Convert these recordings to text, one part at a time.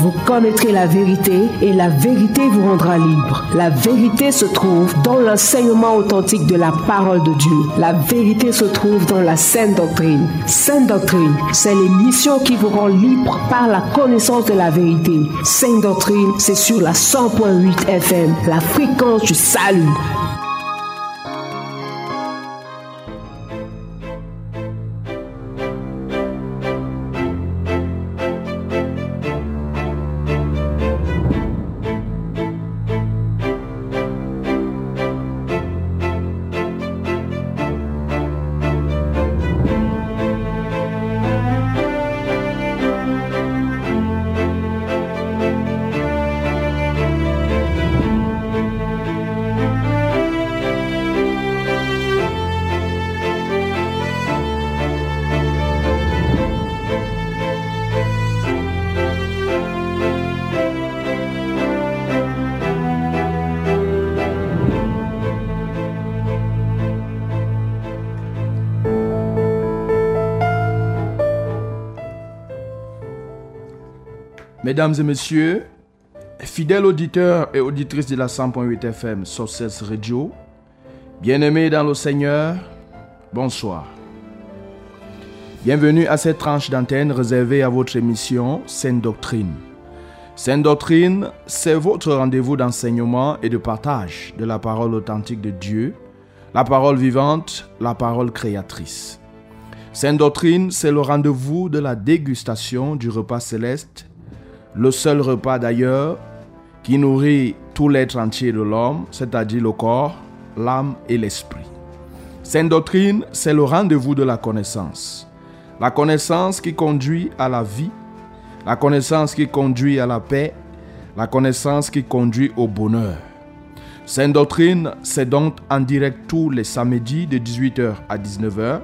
Vous connaîtrez la vérité et la vérité vous rendra libre. La vérité se trouve dans l'enseignement authentique de la parole de Dieu. La vérité se trouve dans la sainte doctrine. Sainte doctrine, c'est l'émission qui vous rend libre par la connaissance de la vérité. Sainte doctrine, c'est sur la 100.8 FM, la fréquence du salut. Mesdames et messieurs, fidèles auditeurs et auditrices de la 100.8 FM Sources Radio, bien-aimés dans le Seigneur, bonsoir. Bienvenue à cette tranche d'antenne réservée à votre émission Sainte Doctrine. Sainte Doctrine, c'est votre rendez-vous d'enseignement et de partage de la parole authentique de Dieu, la parole vivante, la parole créatrice. Sainte Doctrine, c'est le rendez-vous de la dégustation du repas céleste le seul repas d'ailleurs qui nourrit tout l'être entier de l'homme, c'est-à-dire le corps, l'âme et l'esprit. Sainte doctrine, c'est le rendez-vous de la connaissance. La connaissance qui conduit à la vie, la connaissance qui conduit à la paix, la connaissance qui conduit au bonheur. Sainte doctrine, c'est donc en direct tous les samedis de 18h à 19h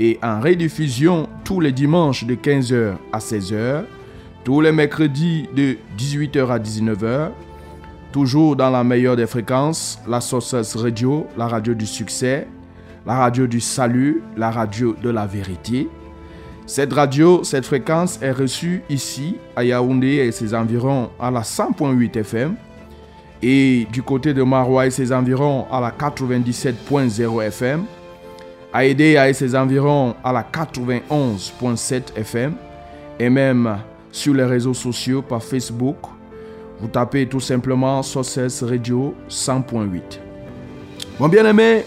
et en rediffusion tous les dimanches de 15h à 16h tous les mercredis de 18h à 19h, toujours dans la meilleure des fréquences, la Sources Radio, la radio du succès, la radio du salut, la radio de la vérité. Cette radio, cette fréquence est reçue ici, à Yaoundé et ses environs, à la 100.8 FM. Et du côté de Marois et ses environs, à la 97.0 FM. À Edea et ses environs, à la 91.7 FM. Et même sur les réseaux sociaux par Facebook. Vous tapez tout simplement Sources Radio 100.8. Mon bien-aimé,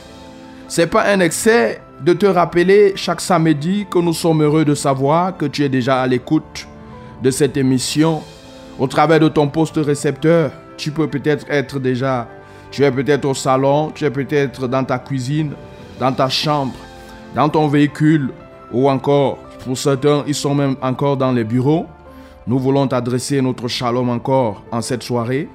c'est pas un excès de te rappeler chaque samedi que nous sommes heureux de savoir que tu es déjà à l'écoute de cette émission. Au travers de ton poste récepteur, tu peux peut-être être déjà, tu es peut-être au salon, tu es peut-être dans ta cuisine, dans ta chambre, dans ton véhicule, ou encore, pour certains, ils sont même encore dans les bureaux. Nous voulons t'adresser notre shalom encore en cette soirée.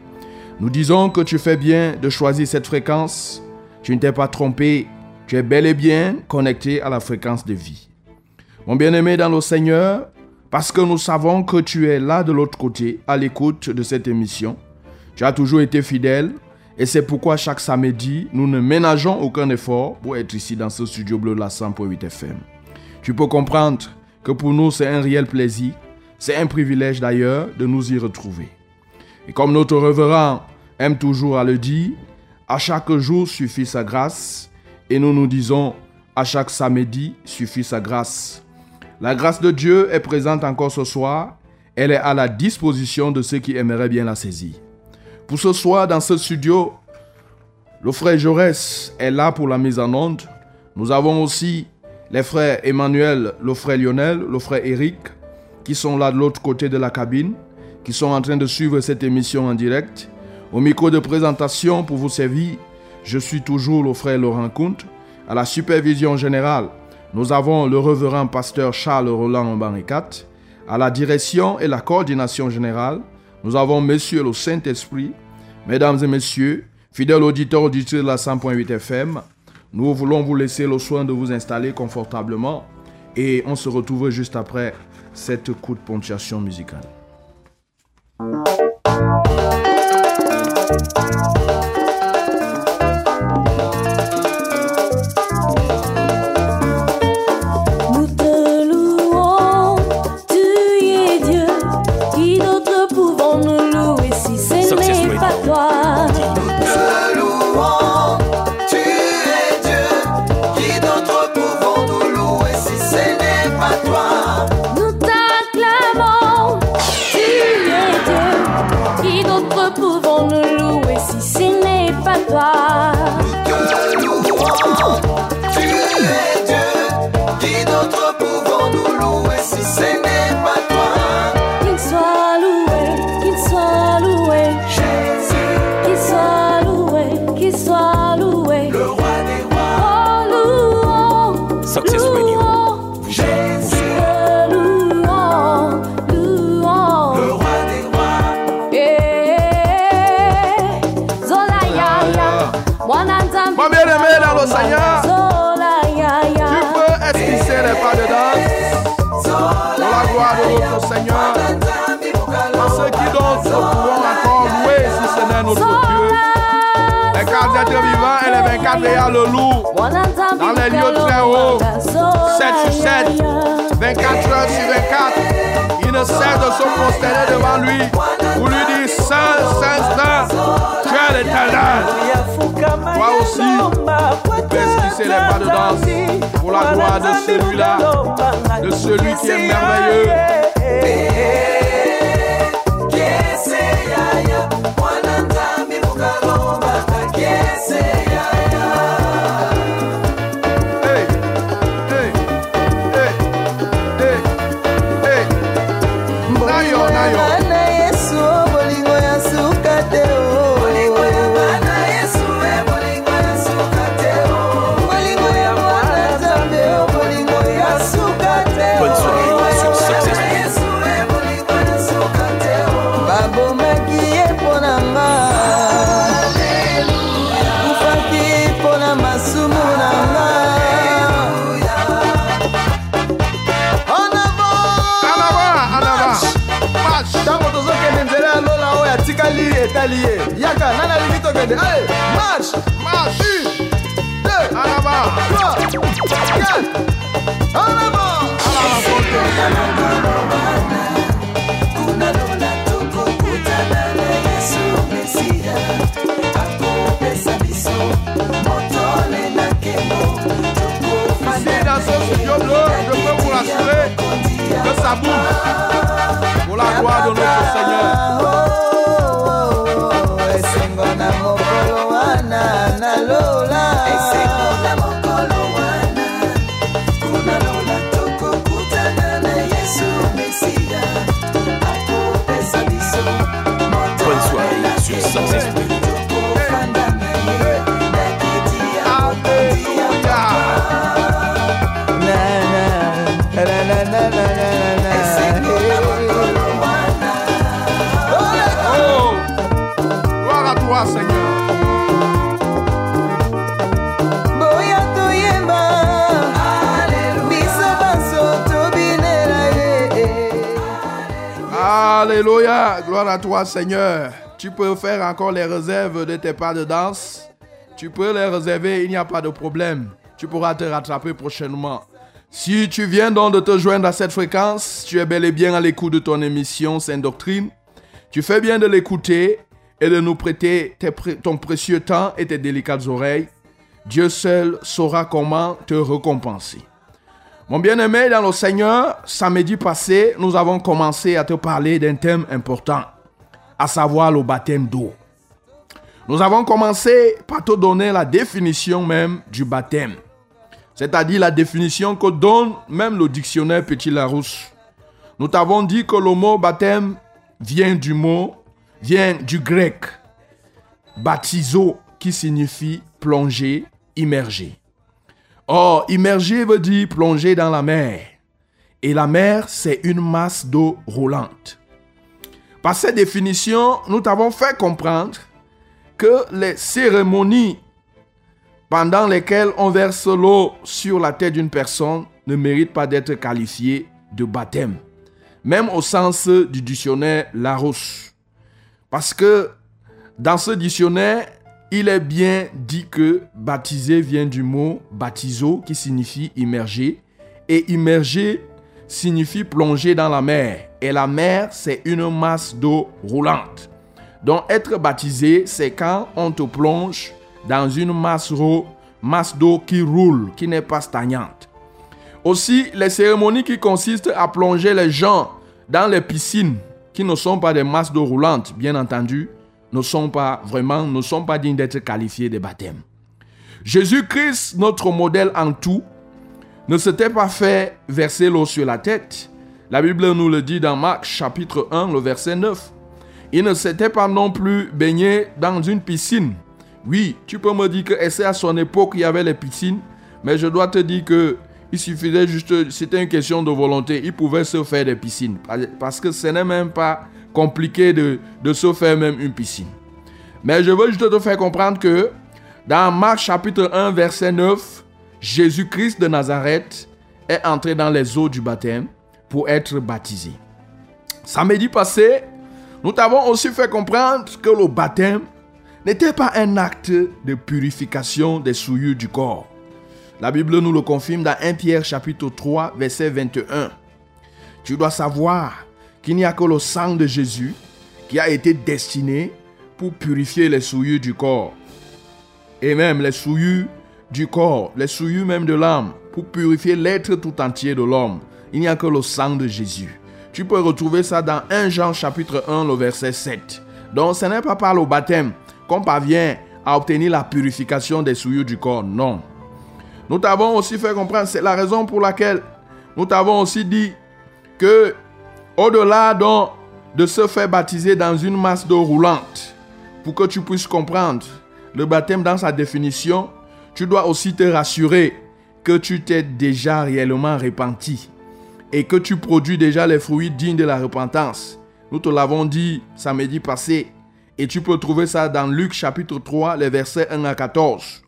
Nous disons que tu fais bien de choisir cette fréquence. Tu ne t'es pas trompé. Tu es bel et bien connecté à la fréquence de vie. Mon bien-aimé dans le Seigneur, parce que nous savons que tu es là de l'autre côté, à l'écoute de cette émission. Tu as toujours été fidèle et c'est pourquoi chaque samedi, nous ne ménageons aucun effort pour être ici dans ce studio bleu de la 100.8 FM. Tu peux comprendre que pour nous, c'est un réel plaisir c'est un privilège d'ailleurs de nous y retrouver. Et comme notre révérend aime toujours à le dire, à chaque jour suffit sa grâce, et nous nous disons, à chaque samedi suffit sa grâce. La grâce de Dieu est présente encore ce soir, elle est à la disposition de ceux qui aimeraient bien la saisir. Pour ce soir, dans ce studio, le frère Jaurès est là pour la mise en onde. Nous avons aussi les frères Emmanuel, le frère Lionel, le frère Eric, qui sont là de l'autre côté de la cabine, qui sont en train de suivre cette émission en direct. Au micro de présentation pour vous servir, je suis toujours le frère Laurent Comte. À la supervision générale, nous avons le reverend pasteur Charles Roland Baricat. À la direction et la coordination générale, nous avons Monsieur le Saint-Esprit. Mesdames et messieurs, fidèles auditeurs auditeurs de la 100.8 FM, nous voulons vous laisser le soin de vous installer confortablement et on se retrouve juste après cette coup de ponctuation musicale. Les êtres vivants et les 24 veillants le loup dans les lieux très hauts, 7 sur 7, 24 heures sur 24. Il ne cesse de se consterner devant lui pour lui dire Saint, Saint, tu es l'éternel. Toi aussi, fais esquisser les pas de danse pour la gloire de celui-là, de celui qui est merveilleux. Yes, je peux vous rassurer que ça bouge pour la gloire de notre Seigneur. À toi, Seigneur. Tu peux faire encore les réserves de tes pas de danse. Tu peux les réserver, il n'y a pas de problème. Tu pourras te rattraper prochainement. Si tu viens donc de te joindre à cette fréquence, tu es bel et bien à l'écoute de ton émission Sainte Doctrine. Tu fais bien de l'écouter et de nous prêter ton précieux temps et tes délicates oreilles. Dieu seul saura comment te récompenser. Mon bien-aimé dans le Seigneur, samedi passé, nous avons commencé à te parler d'un thème important, à savoir le baptême d'eau. Nous avons commencé par te donner la définition même du baptême, c'est-à-dire la définition que donne même le dictionnaire Petit Larousse. Nous t'avons dit que le mot baptême vient du mot, vient du grec baptizo qui signifie plonger, immerger. Or, immerger veut dire plonger dans la mer. Et la mer, c'est une masse d'eau roulante. Par cette définition, nous t'avons fait comprendre que les cérémonies pendant lesquelles on verse l'eau sur la tête d'une personne ne méritent pas d'être qualifiées de baptême, même au sens du dictionnaire Larousse. Parce que dans ce dictionnaire, il est bien dit que baptiser vient du mot baptizo qui signifie immerger et immerger signifie plonger dans la mer et la mer c'est une masse d'eau roulante. Donc être baptisé c'est quand on te plonge dans une masse d'eau qui roule, qui n'est pas stagnante. Aussi, les cérémonies qui consistent à plonger les gens dans les piscines, qui ne sont pas des masses d'eau roulantes, bien entendu, ne sont pas vraiment, ne sont pas dignes d'être qualifiées de baptême. Jésus-Christ, notre modèle en tout, ne s'était pas fait verser l'eau sur la tête. La Bible nous le dit dans Marc chapitre 1, le verset 9. Il ne s'était pas non plus baigné dans une piscine. Oui, tu peux me dire que c'est à son époque il y avait les piscines, mais je dois te dire que il suffisait juste, c'était une question de volonté. Il pouvait se faire des piscines parce que ce n'est même pas compliqué de, de se faire même une piscine. Mais je veux juste te faire comprendre que Dans Marc chapitre 1, verset 9, Jésus-Christ de Nazareth est entré dans les eaux du baptême pour être baptisé. Samedi passé, nous t'avons aussi fait comprendre que le baptême n'était pas un acte de purification des souillures du corps. La Bible nous le confirme dans 1 Pierre chapitre 3 verset 21. Tu dois savoir qu'il n'y a que le sang de Jésus qui a été destiné pour purifier les souillures du corps. Et même les souillures du corps, les souillures même de l'âme, pour purifier l'être tout entier de l'homme. Il n'y a que le sang de Jésus. Tu peux retrouver ça dans 1 Jean chapitre 1, le verset 7. Donc ce n'est pas par le baptême qu'on parvient à obtenir la purification des souillures du corps. Non. Nous t'avons aussi fait comprendre, c'est la raison pour laquelle nous t'avons aussi dit que au-delà de se faire baptiser dans une masse d'eau roulante, pour que tu puisses comprendre le baptême dans sa définition, tu dois aussi te rassurer que tu t'es déjà réellement repenti et que tu produis déjà les fruits dignes de la repentance. Nous te l'avons dit samedi passé et tu peux trouver ça dans Luc chapitre 3, les versets 1 à 14.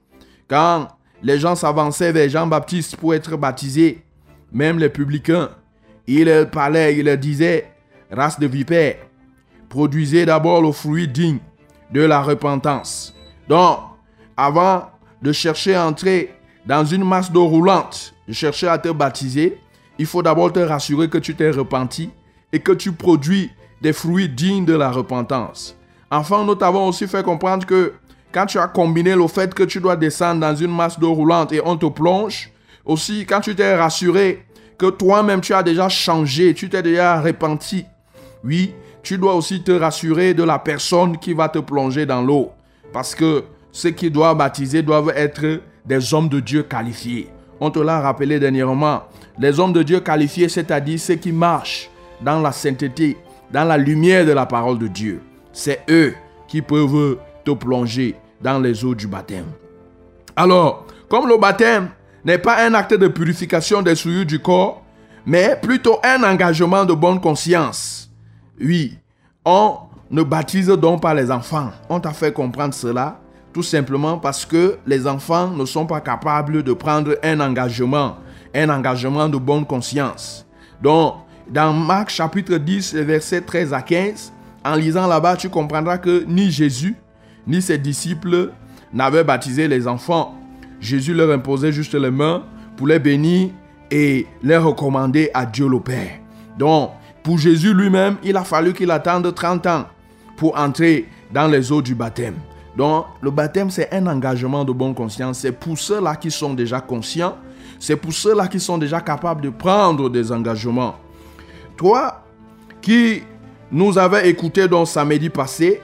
Quand les gens s'avançaient vers Jean-Baptiste pour être baptisés, même les publicains, il leur parlait, il leur disait, race de vipères, produisez d'abord le fruit digne de la repentance. Donc, avant de chercher à entrer dans une masse d'eau roulante, de chercher à te baptiser, il faut d'abord te rassurer que tu t'es repenti et que tu produis des fruits dignes de la repentance. Enfin, nous t'avons aussi fait comprendre que quand tu as combiné le fait que tu dois descendre dans une masse d'eau roulante et on te plonge, aussi quand tu t'es rassuré que toi-même tu as déjà changé, tu t'es déjà repenti, oui, tu dois aussi te rassurer de la personne qui va te plonger dans l'eau. Parce que ceux qui doivent baptiser doivent être des hommes de Dieu qualifiés. On te l'a rappelé dernièrement. Les hommes de Dieu qualifiés, c'est-à-dire ceux qui marchent dans la sainteté, dans la lumière de la parole de Dieu. C'est eux qui peuvent te plonger dans les eaux du baptême. Alors, comme le baptême n'est pas un acte de purification des souillures du corps, mais plutôt un engagement de bonne conscience. Oui, on ne baptise donc pas les enfants. On t'a fait comprendre cela tout simplement parce que les enfants ne sont pas capables de prendre un engagement, un engagement de bonne conscience. Donc, dans Marc chapitre 10, versets 13 à 15, en lisant là-bas, tu comprendras que ni Jésus, ni ses disciples n'avaient baptisé les enfants. Jésus leur imposait juste les mains pour les bénir et les recommander à Dieu le Père. Donc, pour Jésus lui-même, il a fallu qu'il attende 30 ans pour entrer dans les eaux du baptême. Donc, le baptême, c'est un engagement de bonne conscience. C'est pour ceux-là qui sont déjà conscients. C'est pour ceux-là qui sont déjà capables de prendre des engagements. Toi qui nous avais écouté dans samedi passé,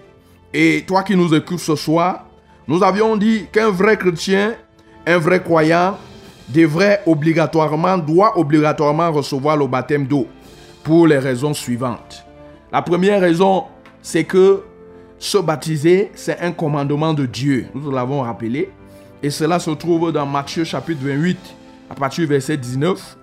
et toi qui nous écoutes ce soir, nous avions dit qu'un vrai chrétien, un vrai croyant, devrait obligatoirement, doit obligatoirement recevoir le baptême d'eau pour les raisons suivantes. La première raison, c'est que se baptiser, c'est un commandement de Dieu. Nous l'avons rappelé. Et cela se trouve dans Matthieu chapitre 28, à partir du verset 19.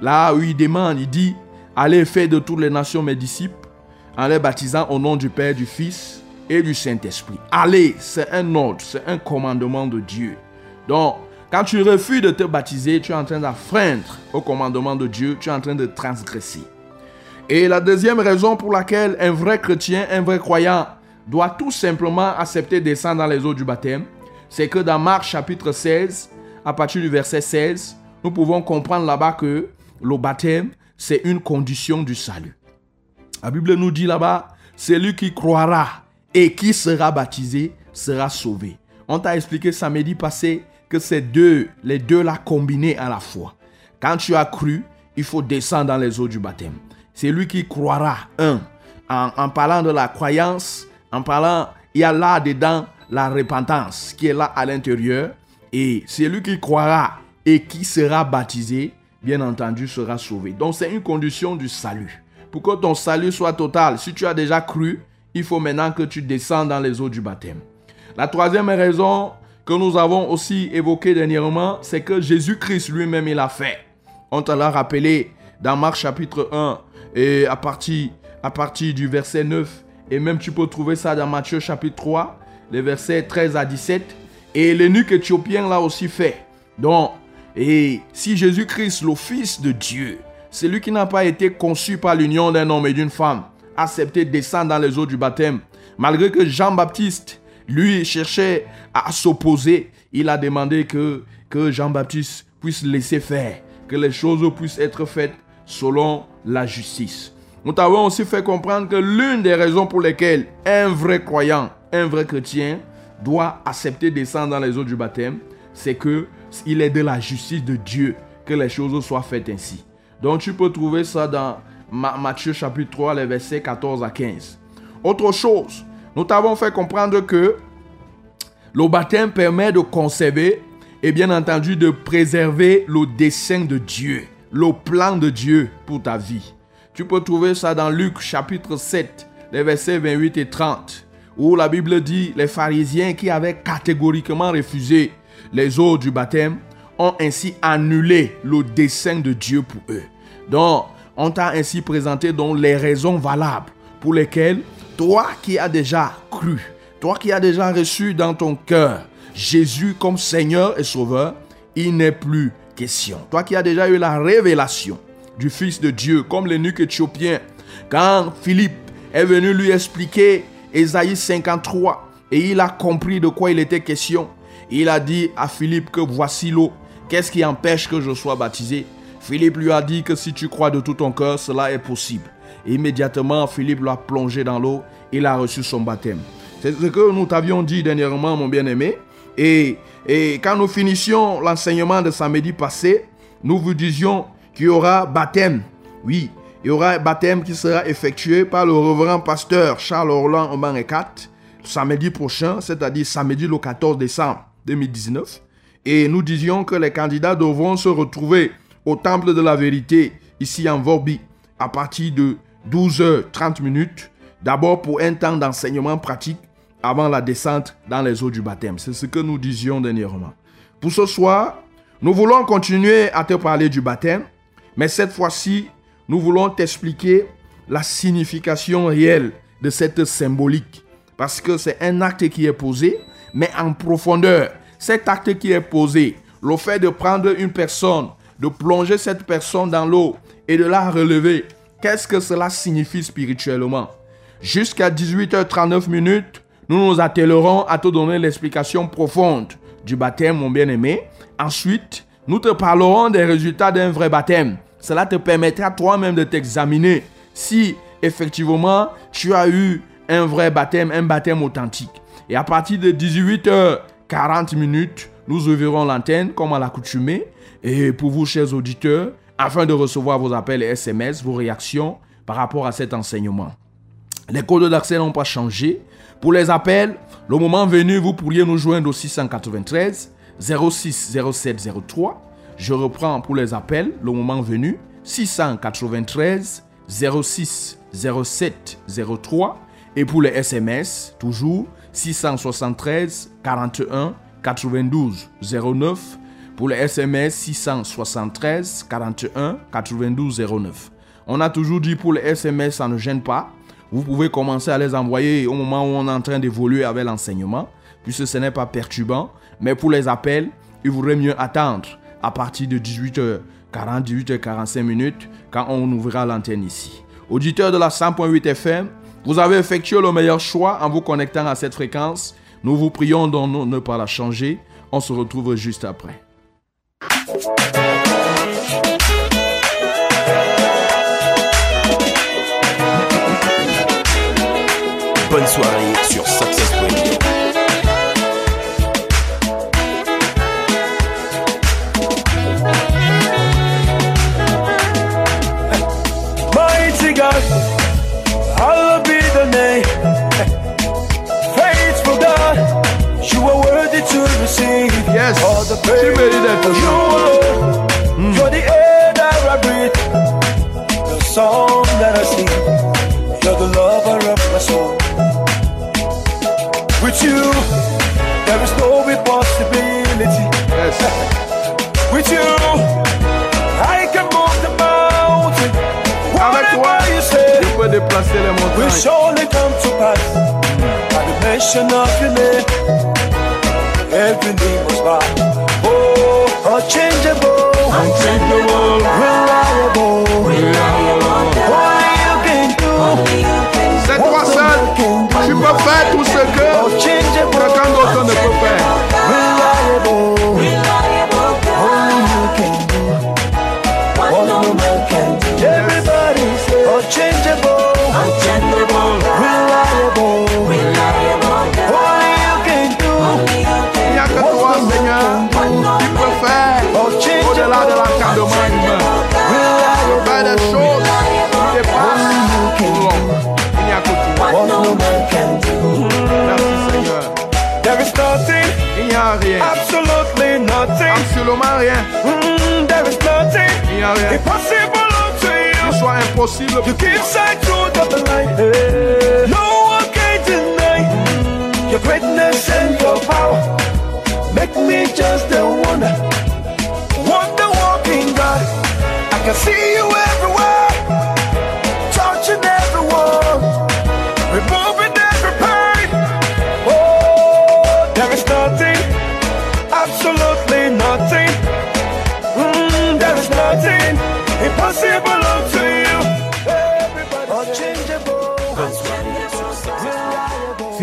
Là où il demande, il dit, allez faire de toutes les nations mes disciples, en les baptisant au nom du Père, du Fils et du Saint-Esprit. Allez, c'est un ordre, c'est un commandement de Dieu. Donc, quand tu refuses de te baptiser, tu es en train d'enfreindre au commandement de Dieu, tu es en train de transgresser. Et la deuxième raison pour laquelle un vrai chrétien, un vrai croyant doit tout simplement accepter de descendre dans les eaux du baptême, c'est que dans Marc chapitre 16, à partir du verset 16, nous pouvons comprendre là-bas que le baptême, c'est une condition du salut. La Bible nous dit là-bas, celui qui croira et qui sera baptisé sera sauvé. On t'a expliqué samedi passé que c'est deux, les deux là combinés à la fois. Quand tu as cru, il faut descendre dans les eaux du baptême. C'est lui qui croira, un, en parlant de la croyance, en parlant, il y a là-dedans la repentance qui est là à l'intérieur. Et celui qui croira et qui sera baptisé, bien entendu, sera sauvé. Donc c'est une condition du salut. Pour que ton salut soit total, si tu as déjà cru, il faut maintenant que tu descends dans les eaux du baptême. La troisième raison que nous avons aussi évoquée dernièrement, c'est que Jésus-Christ lui-même, il a fait. On te l'a rappelé dans Marc chapitre 1 et à partir, à partir du verset 9. Et même tu peux trouver ça dans Matthieu chapitre 3, les versets 13 à 17. Et l'eunuque éthiopien l'a aussi fait. Donc, si Jésus-Christ, le Fils de Dieu, celui qui n'a pas été conçu par l'union d'un homme et d'une femme, accepté de descendre dans les eaux du baptême, malgré que Jean-Baptiste, lui, cherchait à s'opposer, il a demandé que Jean-Baptiste puisse laisser faire, que les choses puissent être faites selon la justice. Nous t'avons aussi fait comprendre que l'une des raisons pour lesquelles un vrai croyant, un vrai chrétien, doit accepter de descendre dans les eaux du baptême, c'est que il est de la justice de Dieu que les choses soient faites ainsi. Donc tu peux trouver ça dans Ma- Matthieu chapitre 3, les versets 14 à 15. Autre chose, nous t'avons fait comprendre que le baptême permet de conserver et bien entendu de préserver le dessein de Dieu, le plan de Dieu pour ta vie. Tu peux trouver ça dans Luc chapitre 7, les versets 28 et 30, où la Bible dit les pharisiens qui avaient catégoriquement refusé les eaux du baptême ont ainsi annulé le dessein de Dieu pour eux. Donc, on t'a ainsi présenté les raisons valables pour lesquelles toi qui as déjà cru, toi qui as déjà reçu dans ton cœur Jésus comme Seigneur et Sauveur, il n'est plus question. Toi qui as déjà eu la révélation du Fils de Dieu, comme l'eunuque éthiopien, quand Philippe est venu lui expliquer Ésaïe 53 et il a compris de quoi il était question, il a dit à Philippe que voici l'eau. Qu'est-ce qui empêche que je sois baptisé? Philippe lui a dit que si tu crois de tout ton cœur, cela est possible. Immédiatement, Philippe l'a plongé dans l'eau. Il a reçu son baptême. C'est ce que nous t'avions dit dernièrement, mon bien-aimé. Et, et quand nous finissions l'enseignement de samedi passé, nous vous disions qu'il y aura baptême. Oui, il y aura un baptême qui sera effectué par le reverend pasteur Charles Orlan Omanekat samedi prochain, c'est-à-dire samedi le 14 décembre 2019. Et nous disions que les candidats devront se retrouver au Temple de la Vérité, ici en Vorbi, à partir de 12h30 minutes, d'abord pour un temps d'enseignement pratique avant la descente dans les eaux du baptême. C'est ce que nous disions dernièrement. Pour ce soir, nous voulons continuer à te parler du baptême, mais cette fois-ci, nous voulons t'expliquer la signification réelle de cette symbolique. Parce que c'est un acte qui est posé, mais en profondeur. Cet acte qui est posé, le fait de prendre une personne, de plonger cette personne dans l'eau et de la relever, qu'est-ce que cela signifie spirituellement? Jusqu'à 18h39 minutes, nous nous attellerons à te donner l'explication profonde du baptême, mon bien-aimé. Ensuite, nous te parlerons des résultats d'un vrai baptême. Cela te permettra toi-même de t'examiner si effectivement tu as eu un vrai baptême, un baptême authentique. Et à partir de 18h40 minutes, nous ouvrirons l'antenne comme à l'accoutumée. Et pour vous, chers auditeurs, afin de recevoir vos appels et SMS, vos réactions par rapport à cet enseignement. Les codes d'accès n'ont pas changé. Pour les appels, le moment venu, vous pourriez nous joindre au 693 06 07 03. Je reprends pour les appels, le moment venu, 693 06 07 03. Et pour les SMS, toujours 673 41 92 09. Pour les SMS, 673 41 92 09. On a toujours dit pour les SMS, ça ne gêne pas. Vous pouvez commencer à les envoyer au moment où on est en train d'évoluer avec l'enseignement, puisque ce n'est pas perturbant. Mais pour les appels, il vaudrait mieux attendre à partir de 18h40, 18h45 minutes, quand on ouvrira l'antenne ici. Auditeurs de la 100.8 FM, vous avez effectué le meilleur choix en vous connectant à cette fréquence. Nous vous prions de ne pas la changer. On se retrouve juste après.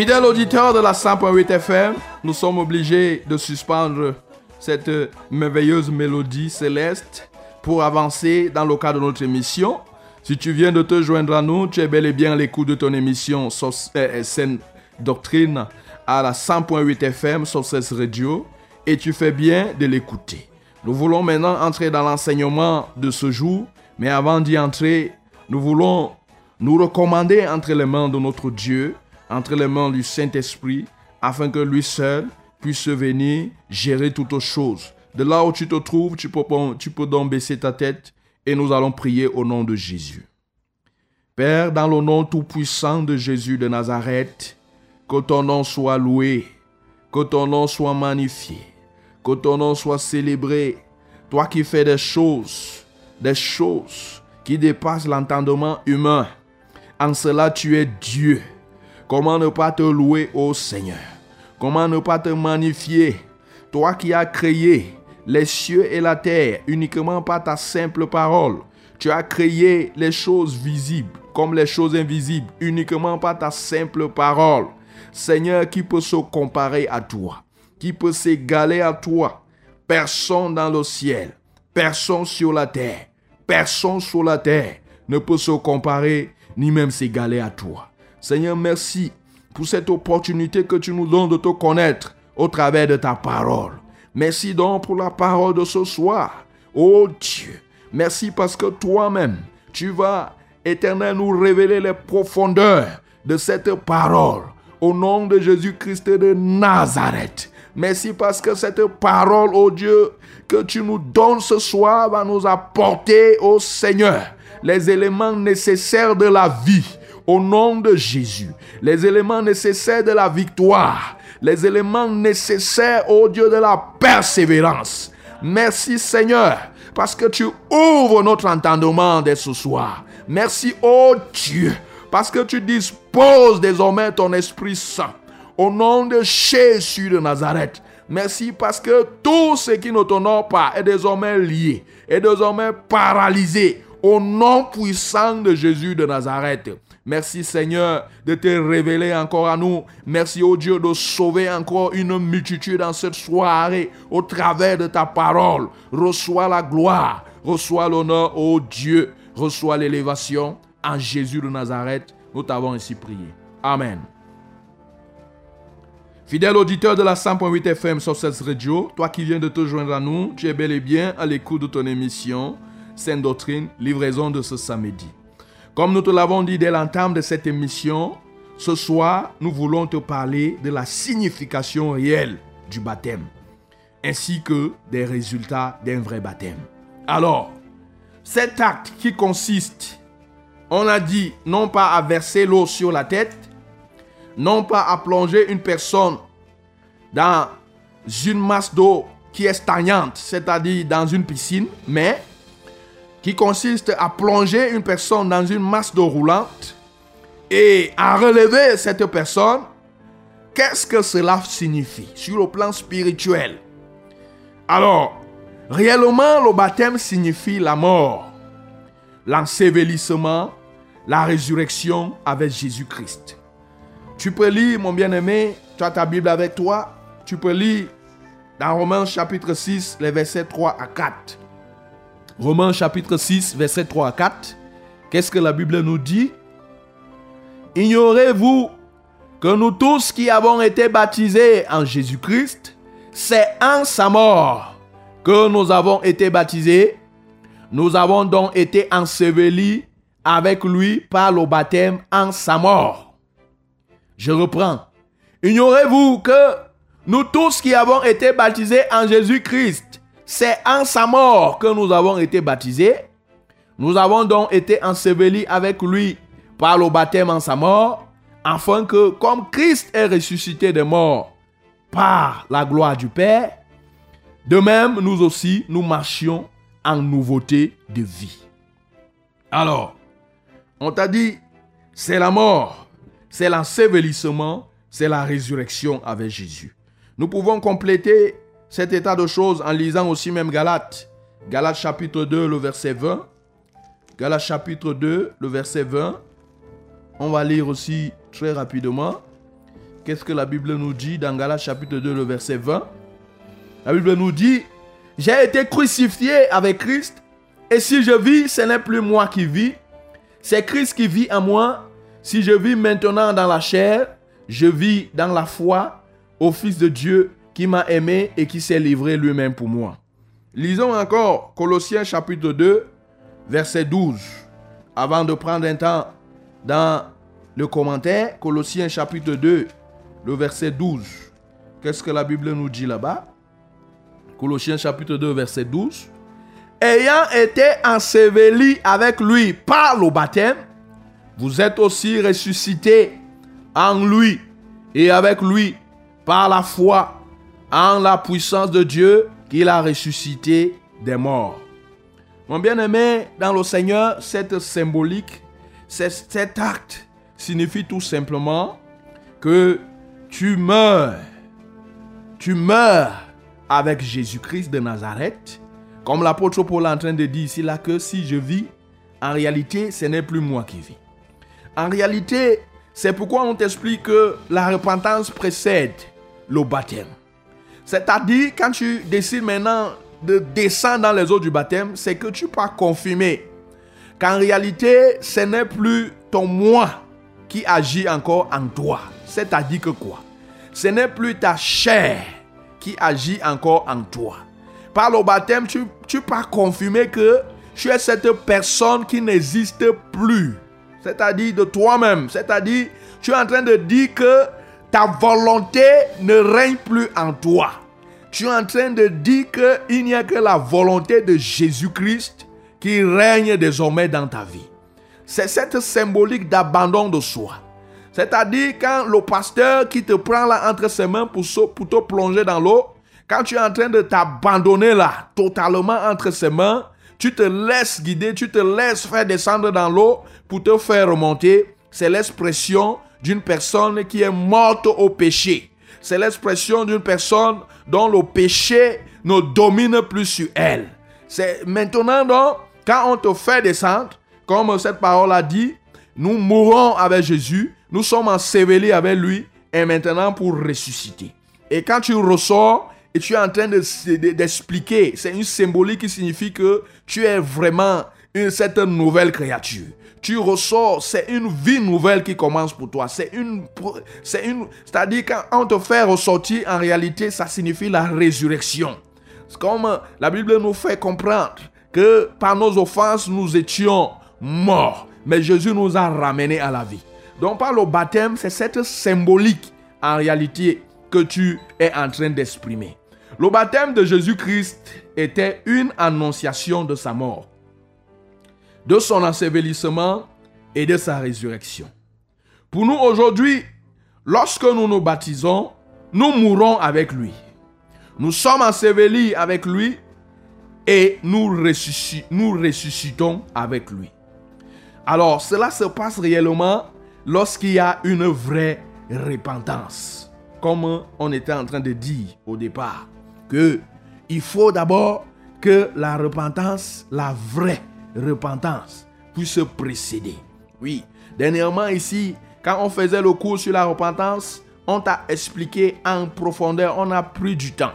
Fidèle auditeur de la 100.8 FM, nous sommes obligés de suspendre cette merveilleuse mélodie céleste pour avancer dans le cadre de notre émission. Si tu viens de te joindre à nous, tu es bel et bien à l'écoute de ton émission Source- euh, Saine Doctrine à la 100.8 FM sur radio et tu fais bien de l'écouter. Nous voulons maintenant entrer dans l'enseignement de ce jour, mais avant d'y entrer, nous voulons nous recommander entre les mains de notre Dieu, entre les mains du Saint-Esprit, afin que lui seul puisse venir gérer toutes choses. De là où tu te trouves, tu peux, donc baisser ta tête et nous allons prier au nom de Jésus. Père, dans le nom tout-puissant de Jésus de Nazareth, que ton nom soit loué, que ton nom soit magnifié, que ton nom soit célébré. Toi qui fais des choses, des choses qui dépassent l'entendement humain. En cela, tu es Dieu. Comment ne pas te louer, ô Seigneur? Comment ne pas te magnifier? Toi qui as créé les cieux et la terre uniquement par ta simple parole. Tu as créé les choses visibles comme les choses invisibles uniquement par ta simple parole. Seigneur, qui peut se comparer à toi? Qui peut s'égaler à toi? Personne dans le ciel, personne sur la terre, personne sur la terre ne peut se comparer ni même s'égaler à toi. Seigneur, merci pour cette opportunité que tu nous donnes de te connaître au travers de ta parole. Merci donc pour la parole de ce soir. Oh Dieu, merci parce que toi-même, tu vas, éternel, nous révéler les profondeurs de cette parole. Au nom de Jésus-Christ de Nazareth. Merci parce que cette parole, oh Dieu, que tu nous donnes ce soir va nous apporter, oh Seigneur, les éléments nécessaires de la vie. Au nom de Jésus, les éléments nécessaires de la victoire, les éléments nécessaires, oh Dieu, de la persévérance. Merci Seigneur, parce que tu ouvres notre entendement dès ce soir. Merci, oh Dieu, parce que tu disposes désormais ton Esprit Saint. Au nom de Jésus de Nazareth. Merci parce que tout ce qui ne t'honore pas est désormais lié, est désormais paralysé. Au nom puissant de Jésus de Nazareth. Merci Seigneur de te révéler encore à nous. Merci au Dieu de sauver encore une multitude dans cette soirée au travers de ta parole. Reçois la gloire, reçois l'honneur, ô Dieu. Reçois l'élévation en Jésus de Nazareth. Nous t'avons ainsi prié. Amen. Fidèle auditeur de la 100.8 FM sur cette radio, toi qui viens de te joindre à nous, tu es bel et bien à l'écoute de ton émission Sainte Doctrine, livraison de ce samedi. Comme nous te l'avons dit dès l'entame de cette émission, ce soir, nous voulons te parler de la signification réelle du baptême, ainsi que des résultats d'un vrai baptême. Alors, cet acte qui consiste, on a dit, non pas à verser l'eau sur la tête, non pas à plonger une personne dans une masse d'eau qui est stagnante, c'est-à-dire dans une piscine, mais qui consiste à plonger une personne dans une masse d'eau roulante et à relever cette personne qu'est-ce que cela signifie sur le plan spirituel? Alors, réellement, le baptême signifie la mort, l'ensevelissement, la résurrection avec Jésus-Christ. Tu peux lire, mon bien-aimé, tu as ta Bible avec toi, tu peux lire dans Romains chapitre 6, les versets 3 à 4. Romains chapitre 6, versets 3 à 4. Qu'est-ce que la Bible nous dit? Ignorez-vous que nous tous qui avons été baptisés en Jésus-Christ, c'est en sa mort que nous avons été baptisés. Nous avons donc été ensevelis avec lui par le baptême en sa mort. Je reprends. Ignorez-vous que nous tous qui avons été baptisés en Jésus-Christ, c'est en sa mort que nous avons été baptisés. Nous avons donc été ensevelis avec lui par le baptême en sa mort, afin que, comme Christ est ressuscité des morts par la gloire du Père, de même nous aussi, nous marchions en nouveauté de vie. Alors, on t'a dit, c'est la mort, c'est l'ensevelissement, c'est la résurrection avec Jésus. Nous pouvons compléter cet état de choses en lisant aussi même Galates. Galates chapitre 2, le verset 20. Galates chapitre 2, le verset 20. On va lire aussi très rapidement. Qu'est-ce que la Bible nous dit dans Galates chapitre 2, le verset 20 La Bible nous dit, j'ai été crucifié avec Christ, et si je vis, ce n'est plus moi qui vis, c'est Christ qui vit en moi. Si je vis maintenant dans la chair, je vis dans la foi au Fils de Dieu qui m'a aimé et qui s'est livré lui-même pour moi. Lisons encore Colossiens chapitre 2, verset 12, avant de prendre un temps dans le commentaire, Colossiens chapitre 2, le verset 12. Qu'est-ce que la Bible nous dit là-bas? Colossiens chapitre 2, verset 12. Ayant été ensevelis avec lui par le baptême, vous êtes aussi ressuscités en lui et avec lui par la foi en la puissance de Dieu qu'il a ressuscité des morts. Mon bien-aimé, dans le Seigneur, cette symbolique, cet acte signifie tout simplement que tu meurs. Tu meurs avec Jésus-Christ de Nazareth. Comme l'apôtre Paul est en train de dire ici là que si je vis, en réalité, ce n'est plus moi qui vis. En réalité, c'est pourquoi on t'explique que la repentance précède le baptême. C'est-à-dire, quand tu décides maintenant de descendre dans les eaux du baptême, c'est que tu peux confirmer qu'en réalité, ce n'est plus ton moi qui agit encore en toi. C'est-à-dire que quoi? Ce n'est plus ta chair qui agit encore en toi. Par le baptême, tu, tu peux confirmer que tu es cette personne qui n'existe plus. C'est-à-dire de toi-même. C'est-à-dire, tu es en train de dire que ta volonté ne règne plus en toi. Tu es en train de dire qu'il n'y a que la volonté de Jésus-Christ qui règne désormais dans ta vie. C'est cette symbolique d'abandon de soi. C'est-à-dire quand le pasteur qui te prend là entre ses mains pour, pour te plonger dans l'eau, quand tu es en train de t'abandonner là, totalement entre ses mains, tu te laisses guider, tu te laisses faire descendre dans l'eau pour te faire remonter. C'est l'expression d'une personne qui est morte au péché. C'est l'expression d'une personne dont le péché ne domine plus sur elle. C'est maintenant donc, quand on te fait descendre, comme cette parole a dit, nous mourons avec Jésus, nous sommes ensevelis avec lui, et maintenant pour ressusciter. Et quand tu ressors et tu es en train d'expliquer, c'est une symbolique qui signifie que tu es vraiment cette nouvelle créature. Tu ressors, c'est une vie nouvelle qui commence pour toi. C'est une, c'est une, c'est-à-dire quand te fait ressortir, en réalité, ça signifie la résurrection. C'est comme la Bible nous fait comprendre que par nos offenses, nous étions morts. Mais Jésus nous a ramenés à la vie. Donc par le baptême, c'est cette symbolique en réalité que tu es en train d'exprimer. Le baptême de Jésus-Christ était une annonciation de sa mort, de son ensevelissement et de sa résurrection. Pour nous aujourd'hui, lorsque nous nous baptisons, nous mourons avec lui. Nous sommes ensevelis avec lui et nous, ressuscitons avec lui. Alors, cela se passe réellement lorsqu'il y a une vraie repentance. comme on était en train de dire au départ, que il faut d'abord que la repentance, la vraie repentance, puisse précéder. Oui, dernièrement ici, quand on faisait le cours sur la repentance, on t'a expliqué en profondeur, on a pris du temps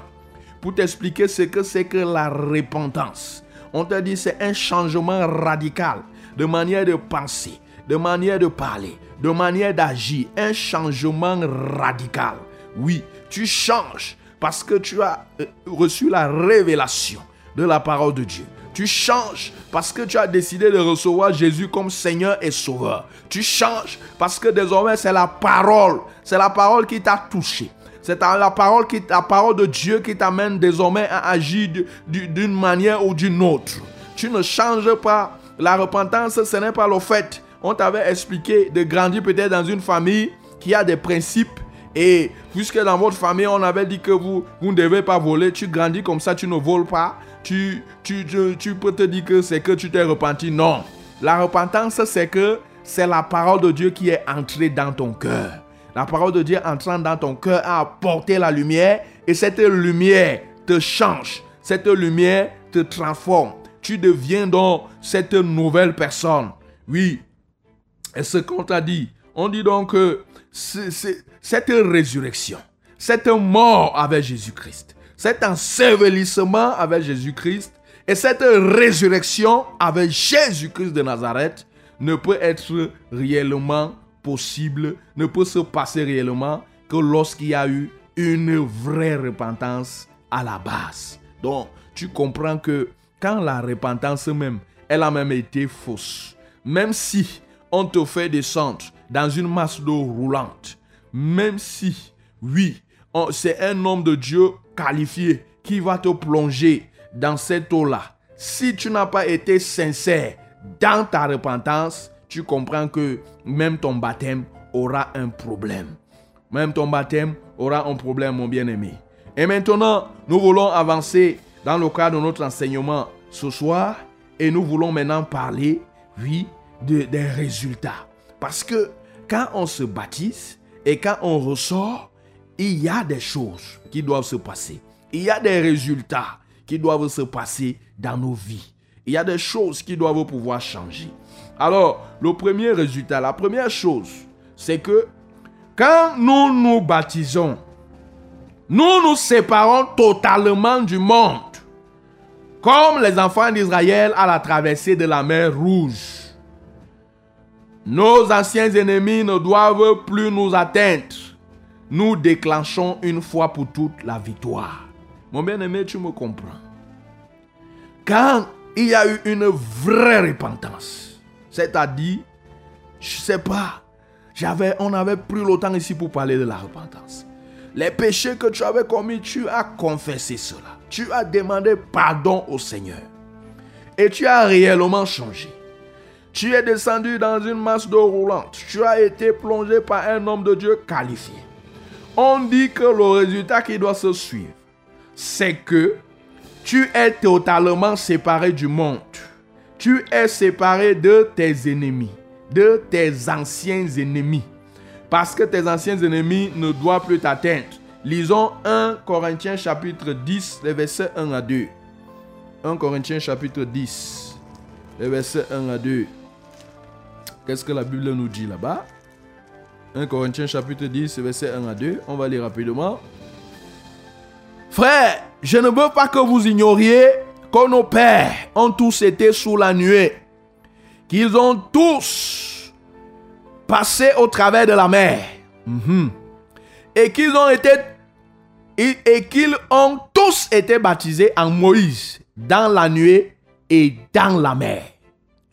pour t'expliquer ce que c'est que la repentance. On t'a dit c'est un changement radical de manière de penser, de manière de parler, de manière d'agir, un changement radical. Oui, tu changes parce que tu as euh, reçu la révélation de la parole de Dieu. Tu changes parce que tu as décidé de recevoir Jésus comme Seigneur et Sauveur. Tu changes parce que désormais c'est la parole, c'est la parole qui t'a touché. C'est la parole, qui, la parole de Dieu qui t'amène désormais à agir d'une manière ou d'une autre. Tu ne changes pas. La repentance, ce n'est pas le fait. On t'avait expliqué de grandir peut-être dans une famille qui a des principes. Et puisque dans votre famille, on avait dit que vous, vous ne devez pas voler, tu grandis comme ça, tu ne voles pas. Tu, peux te dire que c'est que tu t'es repenti. Non. La repentance, c'est que c'est la parole de Dieu qui est entrée dans ton cœur. La parole de Dieu entrant dans ton cœur a apporté la lumière et cette lumière te change. Cette lumière te transforme. Tu deviens donc cette nouvelle personne. Oui. Et ce qu'on t'a dit, on dit donc que cette résurrection, cette mort avec Jésus-Christ, cet ensevelissement avec Jésus-Christ et cette résurrection avec Jésus-Christ de Nazareth ne peut être réellement possible, ne peut se passer réellement que lorsqu'il y a eu une vraie repentance à la base. Donc, tu comprends que quand la repentance même, elle a même été fausse, même si on te fait descendre dans une masse d'eau roulante, même si, oui, c'est un homme de Dieu qualifié qui va te plonger dans cette eau-là, si tu n'as pas été sincère dans ta repentance, tu comprends que même ton baptême aura un problème. Même ton baptême aura un problème, mon bien-aimé. Et maintenant, nous voulons avancer dans le cadre de notre enseignement ce soir et nous voulons maintenant parler, oui, des résultats. Parce que quand on se baptise et quand on ressort, il y a des choses qui doivent se passer. Il y a des résultats qui doivent se passer dans nos vies. Il y a des choses qui doivent pouvoir changer. Alors, le premier résultat, la première chose, c'est que quand nous nous baptisons, nous nous séparons totalement du monde. Comme les enfants d'Israël à la traversée de la mer Rouge. Nos anciens ennemis ne doivent plus nous atteindre. Nous déclenchons une fois pour toutes la victoire. Mon bien-aimé, tu me comprends. Quand il y a eu une vraie repentance, c'est-à-dire, je sais pas, j'avais, on avait pris le temps ici pour parler de la repentance. Les péchés que tu avais commis, tu as confessé cela. Tu as demandé pardon au Seigneur. Et tu as réellement changé. Tu es descendu dans une masse d'eau roulante. Tu as été plongé par un homme de Dieu qualifié. On dit que le résultat qui doit se suivre, c'est que tu es totalement séparé du monde tu es séparé de tes ennemis, de tes anciens ennemis. Parce que tes anciens ennemis ne doivent plus t'atteindre. Lisons 1 Corinthiens chapitre 10, les versets 1 à 2. 1 Corinthiens chapitre 10, les versets 1 à 2. Qu'est-ce que la Bible nous dit là-bas? 1 Corinthiens chapitre 10, verset 1 à 2. On va lire rapidement. Frère, je ne veux pas que vous ignoriez que nos pères ont tous été sous la nuée, qu'ils ont tous passé au travers de la mer, mhm. et qu'ils ont été et qu'ils ont tous été baptisés en Moïse dans la nuée et dans la mer.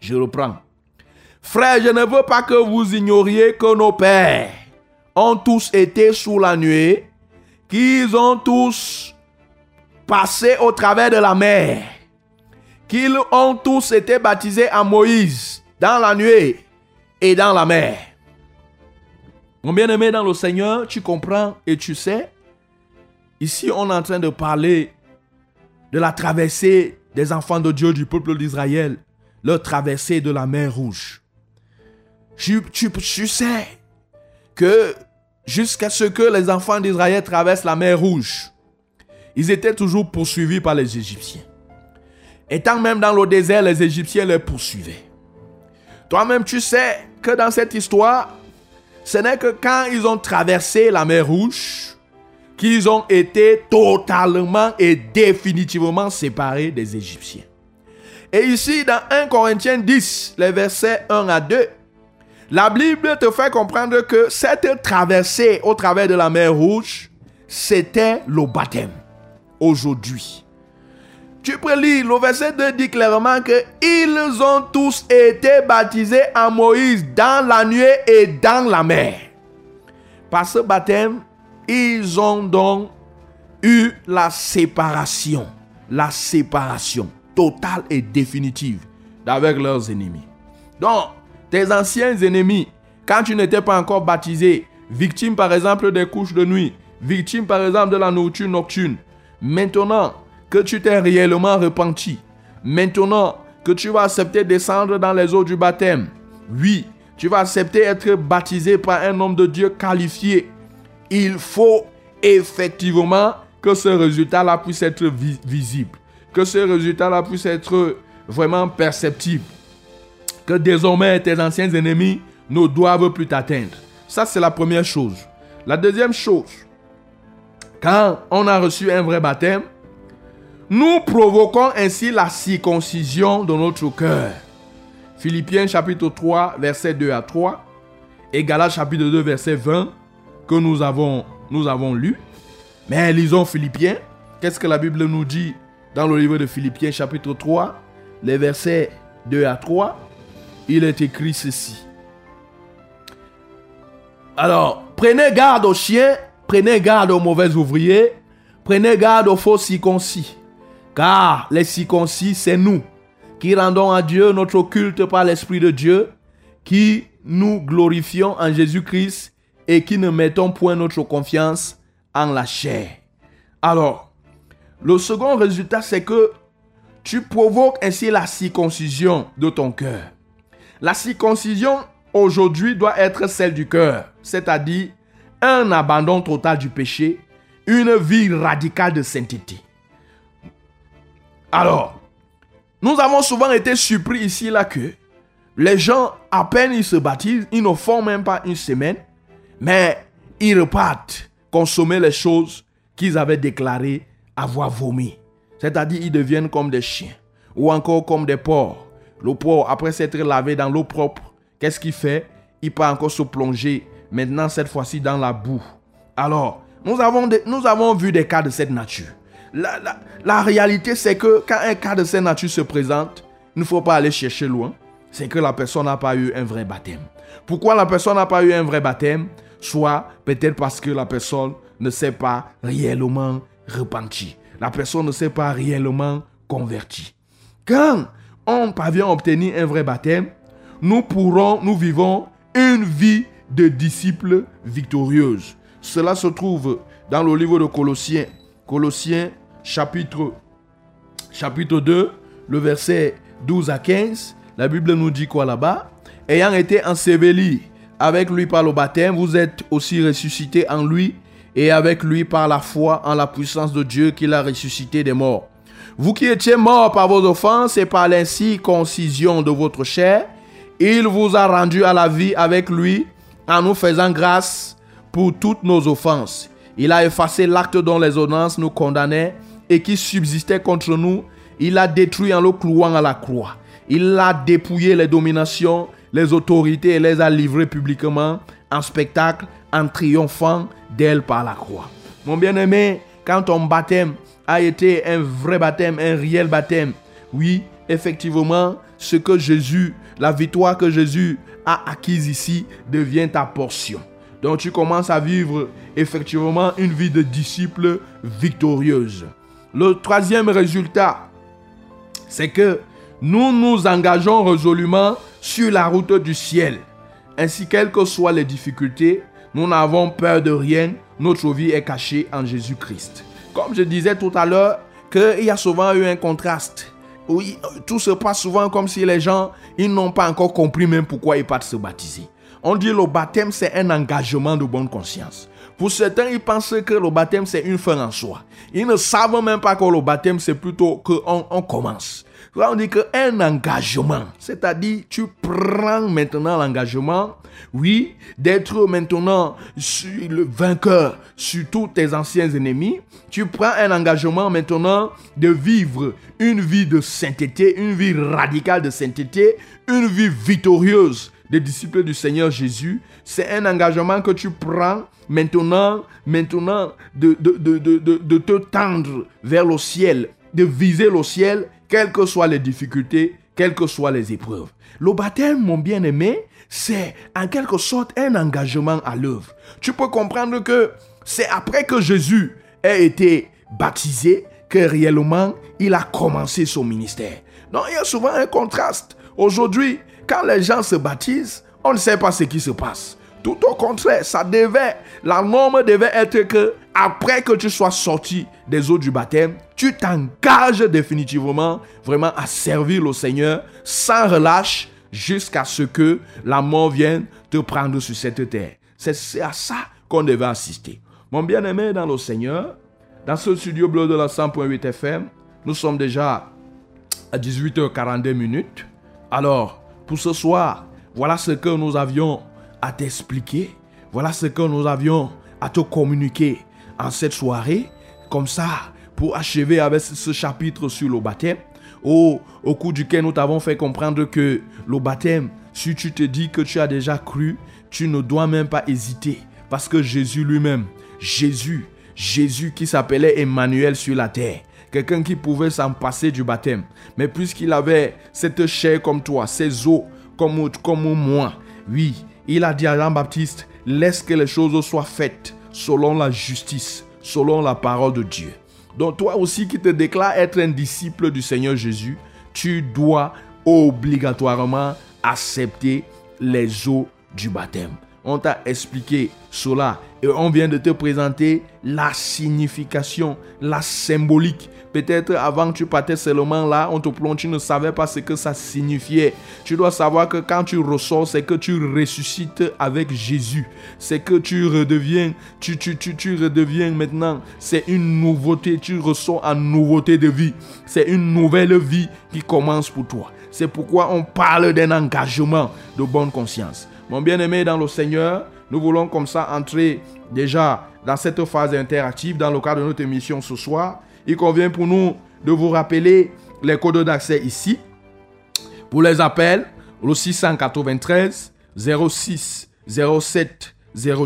Je reprends. Frère, je ne veux pas que vous ignoriez que nos pères ont tous été sous la nuée, qu'ils ont tous passé au travers de la mer, qu'ils ont tous été baptisés à Moïse dans la nuée et dans la mer. Mon bien-aimé dans le Seigneur, tu comprends et tu sais, ici on est en train de parler de la traversée des enfants de Dieu du peuple d'Israël, leur traversée de la mer rouge. Tu, tu, sais que jusqu'à ce que les enfants d'Israël traversent la mer Rouge, ils étaient toujours poursuivis par les Égyptiens. Étant même dans le désert, les Égyptiens les poursuivaient. Toi-même, tu sais que dans cette histoire, ce n'est que quand ils ont traversé la mer Rouge qu'ils ont été totalement et définitivement séparés des Égyptiens. Et ici, dans 1 Corinthiens 10, les versets 1 à 2, la Bible te fait comprendre que cette traversée au travers de la mer Rouge, c'était le baptême. Aujourd'hui. Tu peux lire, le verset 2 dit clairement que ils ont tous été baptisés en Moïse dans la nuée et dans la mer. Par ce baptême, ils ont donc eu la séparation, la séparation totale et définitive avec leurs ennemis. Donc, tes anciens ennemis, quand tu n'étais pas encore baptisé, victime par exemple des couches de nuit, victime par exemple de la nourriture nocturne, maintenant que tu t'es réellement repenti, maintenant que tu vas accepter descendre dans les eaux du baptême, oui, tu vas accepter être baptisé par un homme de Dieu qualifié, il faut effectivement que ce résultat-là puisse être visible, que ce résultat-là puisse être vraiment perceptible, que désormais tes anciens ennemis ne doivent plus t'atteindre. Ça, c'est la première chose. La deuxième chose, quand on a reçu un vrai baptême, nous provoquons ainsi la circoncision de notre cœur. Philippiens chapitre 3, verset 2 à 3, et Galates chapitre 2, verset 20, que nous avons, nous avons lu. Mais lisons Philippiens. Qu'est-ce que la Bible nous dit dans le livre de Philippiens chapitre 3, les versets 2 à 3 Il est écrit ceci. Alors, prenez garde aux chiens, prenez garde aux mauvais ouvriers, prenez garde aux faux circoncis. Car les circoncis, c'est nous qui rendons à Dieu notre culte par l'Esprit de Dieu, qui nous glorifions en Jésus-Christ et qui ne mettons point notre confiance en la chair. Alors, le second résultat, c'est que tu provoques ainsi la circoncision de ton cœur. La circoncision aujourd'hui doit être celle du cœur, c'est-à-dire un abandon total du péché, une vie radicale de sainteté. Alors, nous avons souvent été surpris ici là que les gens, à peine ils se baptisent, ils ne font même pas une semaine, mais ils repartent consommer les choses qu'ils avaient déclarées avoir vomi. C'est-à-dire ils deviennent comme des chiens ou encore comme des porcs. Le porc, après s'être lavé dans l'eau propre, qu'est-ce qu'il fait? Il peut encore se plonger, maintenant cette fois-ci dans la boue. Alors, nous avons, nous avons vu des cas de cette nature. La, la réalité, c'est que quand un cas de cette nature se présente, il ne faut pas aller chercher loin. C'est que la personne n'a pas eu un vrai baptême. Pourquoi la personne n'a pas eu un vrai baptême? Soit peut-être parce que la personne ne s'est pas réellement repentie. La personne ne s'est pas réellement convertie. Quand on parvient à obtenir un vrai baptême, nous pourrons, nous vivons une vie de disciples victorieuse. Cela se trouve dans le livre de Colossiens. Colossiens chapitre, chapitre 2, le verset 12 à 15. La Bible nous dit quoi là-bas? Ayant été ensevelis avec lui par le baptême, vous êtes aussi ressuscités en lui et avec lui par la foi en la puissance de Dieu qui l'a ressuscité des morts. Vous qui étiez morts par vos offenses et par l'incirconcision de votre chair, il vous a rendu à la vie avec lui en nous faisant grâce pour toutes nos offenses. Il a effacé l'acte dont les ordonnances nous condamnaient et qui subsistait contre nous. Il l'a détruit en le clouant à la croix. Il a dépouillé les dominations, les autorités et les a livrées publiquement en spectacle en triomphant d'elle par la croix. Mon bien-aimé, quand ton baptême a été un vrai baptême, un réel baptême, oui, effectivement, ce que Jésus, la victoire que Jésus a acquise ici devient ta portion. Donc tu commences à vivre effectivement une vie de disciple victorieuse. Le troisième résultat, c'est que nous nous engageons résolument sur la route du ciel. Ainsi, quelles que soient les difficultés, nous n'avons peur de rien. Notre vie est cachée en Jésus-Christ. Comme je disais tout à l'heure, qu'il y a souvent eu un contraste. Oui, tout se passe souvent comme si les gens, ils n'ont pas encore compris même pourquoi ils partent se baptiser. On dit le baptême, c'est un engagement de bonne conscience. Pour certains, ils pensent que le baptême, c'est une fin en soi. Ils ne savent même pas que le baptême, c'est plutôt qu'on on commence. On dit qu'un engagement, c'est-à-dire tu prends maintenant l'engagement, oui, d'être maintenant le vainqueur sur tous tes anciens ennemis. Tu prends un engagement maintenant de vivre une vie de sainteté, une vie radicale de sainteté, une vie victorieuse des disciples du Seigneur Jésus. C'est un engagement que tu prends maintenant, maintenant de, de te tendre vers le ciel, de viser le ciel quelles que soient les difficultés, quelles que soient les épreuves. Le baptême, mon bien-aimé, c'est en quelque sorte un engagement à l'œuvre. Tu peux comprendre que c'est après que Jésus ait été baptisé que réellement il a commencé son ministère. Non, il y a souvent un contraste. Aujourd'hui, quand les gens se baptisent, on ne sait pas ce qui se passe. Tout au contraire, ça devait, la norme devait être que après que tu sois sorti des eaux du baptême, tu t'engages définitivement vraiment à servir le Seigneur sans relâche jusqu'à ce que la mort vienne te prendre sur cette terre. C'est à ça qu'on devait assister. Mon bien-aimé dans le Seigneur, dans ce studio bleu de la 100.8 FM, nous sommes déjà à 18h42 minutes. Alors, pour ce soir, voilà ce que nous avions à t'expliquer. Voilà ce que nous avions à te communiquer en cette soirée. Comme ça, pour achever avec ce chapitre sur le baptême, au, au cours duquel nous t'avons fait comprendre que le baptême, si tu te dis que tu as déjà cru, tu ne dois même pas hésiter. Parce que Jésus lui-même, Jésus, Jésus qui s'appelait Emmanuel sur la terre, quelqu'un qui pouvait s'en passer du baptême. Mais puisqu'il avait cette chair comme toi, ces os comme, comme moi, oui, il a dit à Jean-Baptiste, laisse que les choses soient faites selon la justice, selon la parole de Dieu. Donc toi aussi qui te déclares être un disciple du Seigneur Jésus, tu dois obligatoirement accepter les eaux du baptême. On t'a expliqué cela et on vient de te présenter la signification, la symbolique. Peut-être avant que tu partais seulement là, on te plonge, tu ne savais pas ce que ça signifiait. Tu dois savoir que quand tu ressors, c'est que tu ressuscites avec Jésus. C'est que tu redeviens, tu, tu, tu, tu redeviens maintenant. C'est une nouveauté, tu ressors en nouveauté de vie. C'est une nouvelle vie qui commence pour toi. C'est pourquoi on parle d'un engagement de bonne conscience. Mon bien-aimé dans le Seigneur, nous voulons comme ça entrer déjà dans cette phase interactive dans le cadre de notre émission ce soir. Il convient pour nous de vous rappeler les codes d'accès ici. Pour les appels, le 693 06 07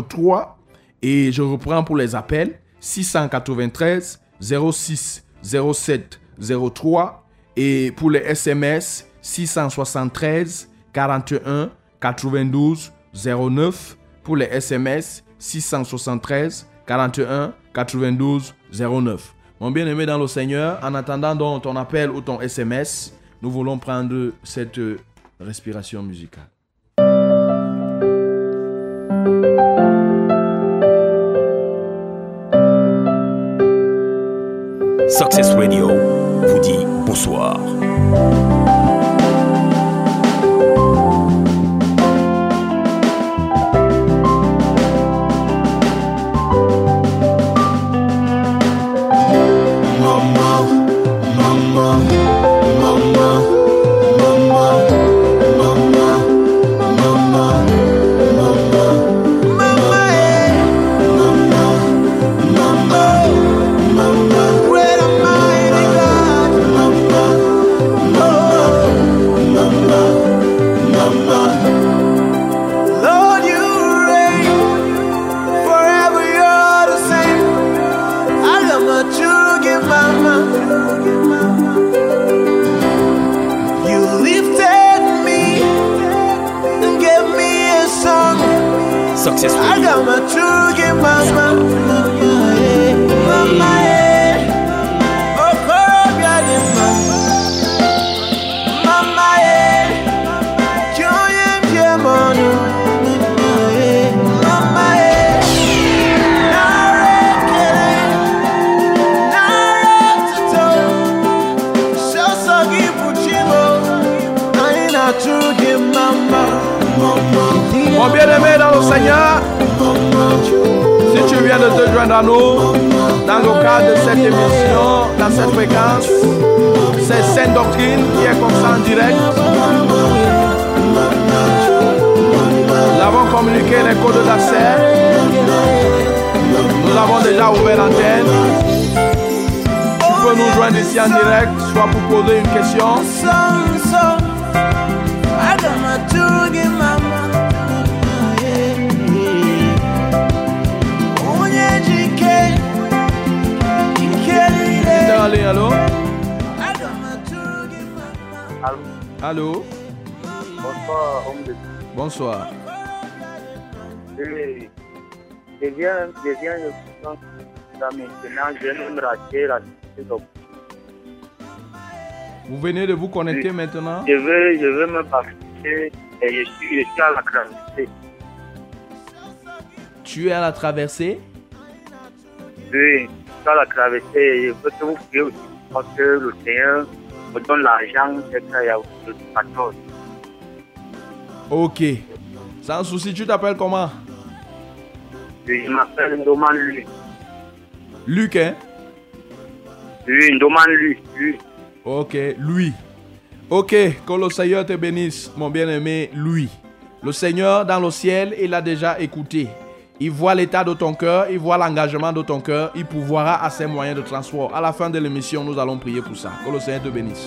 03. Et je reprends pour les appels 693 06 07 03. Et pour les SMS, 673 41 92 09 pour les SMS 673 41 92 09. Mon bien-aimé dans le Seigneur, en attendant ton appel ou ton SMS, nous voulons prendre cette respiration musicale. Success Radio vous dit bonsoir. Nous dans le cadre de cette émission, dans cette fréquence, c'est Sainte Doctrine qui est comme ça en direct. Nous avons communiqué les codes d'accès. Nous avons déjà ouvert l'antenne. Tu peux nous joindre ici en direct, soit pour poser une question, ligne, allô? Mama. Allô? Bonsoir, homme de Bonsoir. Dieu. Je viens, je viens de ça maintenant, je viens de me rater la. Vous venez de vous connecter maintenant? Je veux, je veux me baptiser et je suis, je suis à la gravité. Tu es à la traversée? Oui, la et je veux que vous priez aussi parce que le Seigneur me donne l'argent dès qu'il y a le 14. Ok. Sans souci, tu t'appelles comment? Je m'appelle Ndoman lui. Luc, hein? Oui, Ndoman lui, lui. Ok, lui. Ok, que le Seigneur te bénisse, mon bien-aimé, lui. Le Seigneur dans le ciel, il a déjà écouté. Il voit l'état de ton cœur, il voit l'engagement de ton cœur, il pourvoira à ses moyens de transport. À la fin de l'émission, nous allons prier pour ça. Que le Seigneur te bénisse.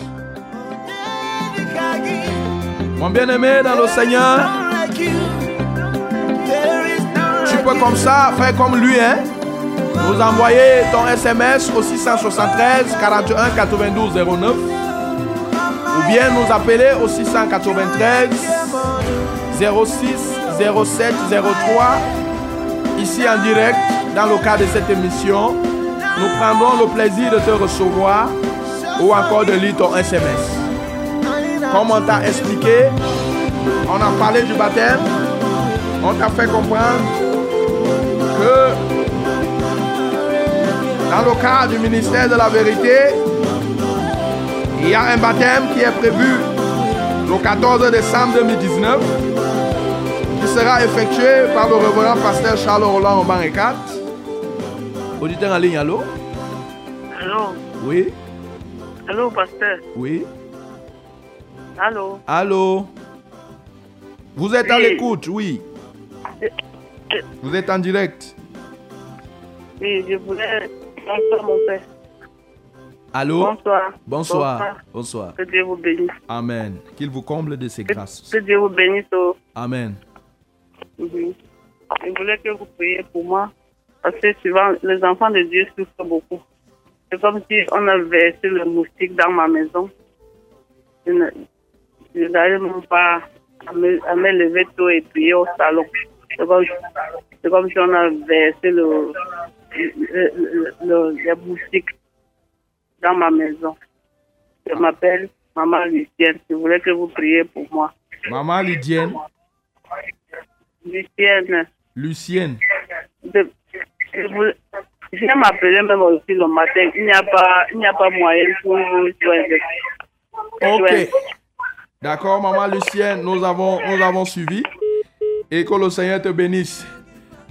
Mon bien-aimé dans le Seigneur, tu peux comme ça faire comme lui, hein? Nous envoyer ton SMS au 673 41 92 09 ou bien nous appeler au 693 06 07 03 ici en direct dans le cadre de cette émission. Nous prendrons le plaisir de te recevoir ou encore de lire ton SMS. Comme on t'a expliqué, on a parlé du baptême, on t'a fait comprendre que dans le cadre du ministère de la vérité, il y a un baptême qui est prévu le 14 décembre 2019 qui sera effectué par le révérend pasteur Charles Roland Oban 4. Auditeur en ligne, allô? Allô, Oui, allô, pasteur? oui? Allô? Allô? Vous êtes à Oui. l'écoute, oui. Vous êtes en direct. Oui, je voulais. Bonsoir, mon père. Allô? Bonsoir. Bonsoir. Bonsoir. Que Dieu vous bénisse. Amen. Qu'il vous comble de ses Que, grâces. que Dieu vous bénisse. oh. Amen. Mhm. Je voulais que vous priez pour moi. Parce que souvent, les enfants de Dieu souffrent beaucoup. C'est comme si on avait versé le moustique dans ma maison. Je n'arrive même pas à me, lever tôt et prier au salon. C'est comme, si on avait versé le, le, moustiques dans ma maison. Je m'appelle Maman Lucienne. Je voulais que vous priez pour moi. Maman Lydienne, Lucienne. Lucienne. de- je viens m'appeler même aussi le matin. Il n'y a pas, il n'y a pas moyen pour vous joindre. Ok. D'accord, maman Lucienne, nous avons, nous avons suivi. Et que le Seigneur te bénisse.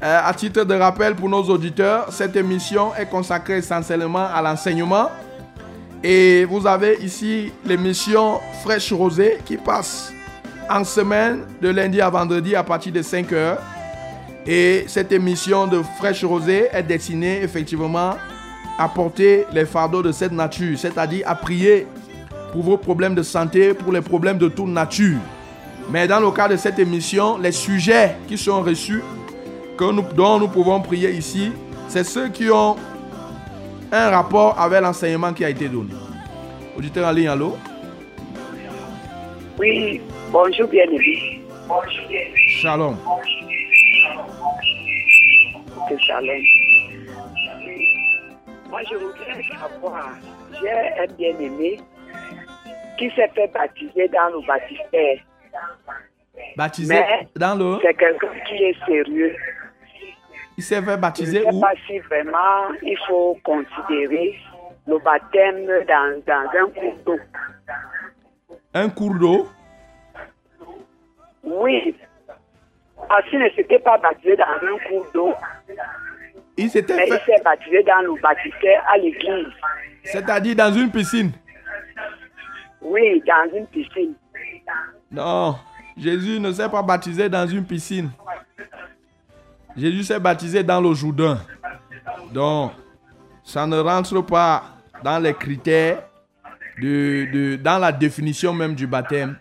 Euh, à titre de rappel pour nos auditeurs, cette émission est consacrée essentiellement à l'enseignement. Et vous avez ici l'émission Fraîche Rosée qui passe en semaine de lundi à vendredi à partir de 5 heures. Et cette émission de Fraîche Rosée est destinée effectivement à porter les fardeaux de cette nature, c'est-à-dire à prier pour vos problèmes de santé, pour les problèmes de toute nature. Mais dans le cas de cette émission, les sujets qui sont reçus, nous, dont nous pouvons prier ici, c'est ceux qui ont un rapport avec l'enseignement qui a été donné. Auditeur en? Oui, bonjour bien-aimé. Shalom. Shalom. Moi, je voudrais savoir, j'ai un bien-aimé qui s'est fait baptiser dans le baptistère. Baptisé Mais- dans le... C'est quelqu'un qui est sérieux. Il s'est fait Je ne baptiser sais où? pas si vraiment il faut considérer le baptême dans, dans un cours d'eau. Un cours d'eau? Oui. Parce qu'il ne s'était pas baptisé dans un cours d'eau. Il s'était Mais il s'est baptisé dans le baptistère à l'église. c'est-à-dire dans une piscine. Oui, dans une piscine. Non, Jésus ne s'est pas baptisé dans une piscine. Jésus s'est baptisé dans le Jourdain. Donc, ça ne rentre pas dans les critères, de, de- dans la définition même du baptême.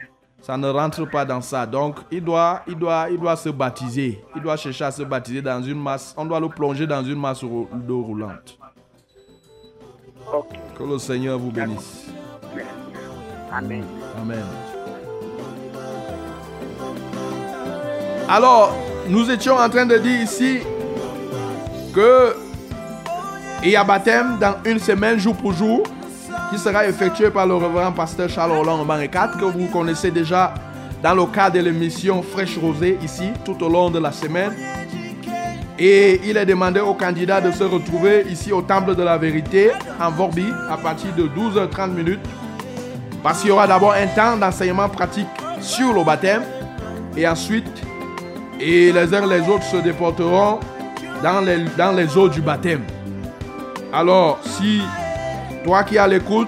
Ça ne rentre pas dans ça. Donc, il doit, il, doit, il doit se baptiser. Il doit chercher à se baptiser dans une masse. On doit le plonger dans une masse d'eau roulante. Que le Seigneur vous bénisse. Amen. Amen. Alors, nous étions en train de dire ici que il y a baptême dans une semaine, jour pour jour, qui sera effectué par le révérend pasteur Charles Roland Oman 4, que vous connaissez déjà dans le cadre de l'émission Fraîche Rosée ici, tout au long de la semaine. Et il est demandé aux candidats de se retrouver ici au Temple de la Vérité, en Vorbi, à partir de 12h30 minutes. Parce qu'il y aura d'abord un temps d'enseignement pratique sur le baptême. Et ensuite, et les uns les autres se déporteront dans les, dans les eaux du baptême. Alors, si toi qui as l'écoute,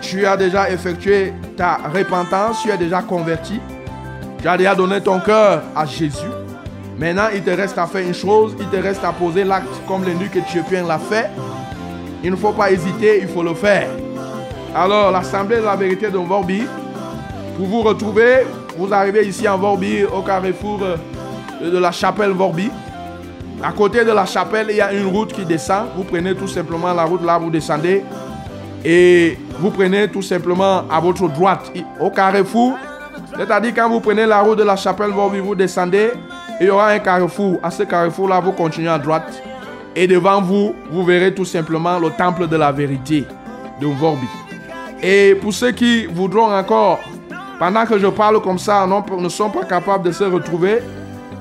tu as déjà effectué ta repentance, tu es déjà converti, tu as déjà donné ton cœur à Jésus. Maintenant, il te reste à faire une chose, il te reste à poser l'acte comme l'énuque éthiopien l'a fait. Il ne faut pas hésiter, il faut le faire. Alors, l'Assemblée de la vérité de Vorbi, pour vous retrouver, vous arrivez ici en Vorbi, au carrefour euh, de la chapelle Vorbi. À côté de la chapelle, il y a une route qui descend. Vous prenez tout simplement la route là, vous descendez. Et vous prenez tout simplement à votre droite, au carrefour. C'est-à-dire quand vous prenez la route de la chapelle vous descendez. Il y aura un carrefour. À ce carrefour-là, vous continuez à droite. Et devant vous, vous verrez tout simplement le temple de la vérité de Vorbi. Et pour ceux qui voudront encore, pendant que je parle comme ça, non- ne sont pas capables de se retrouver,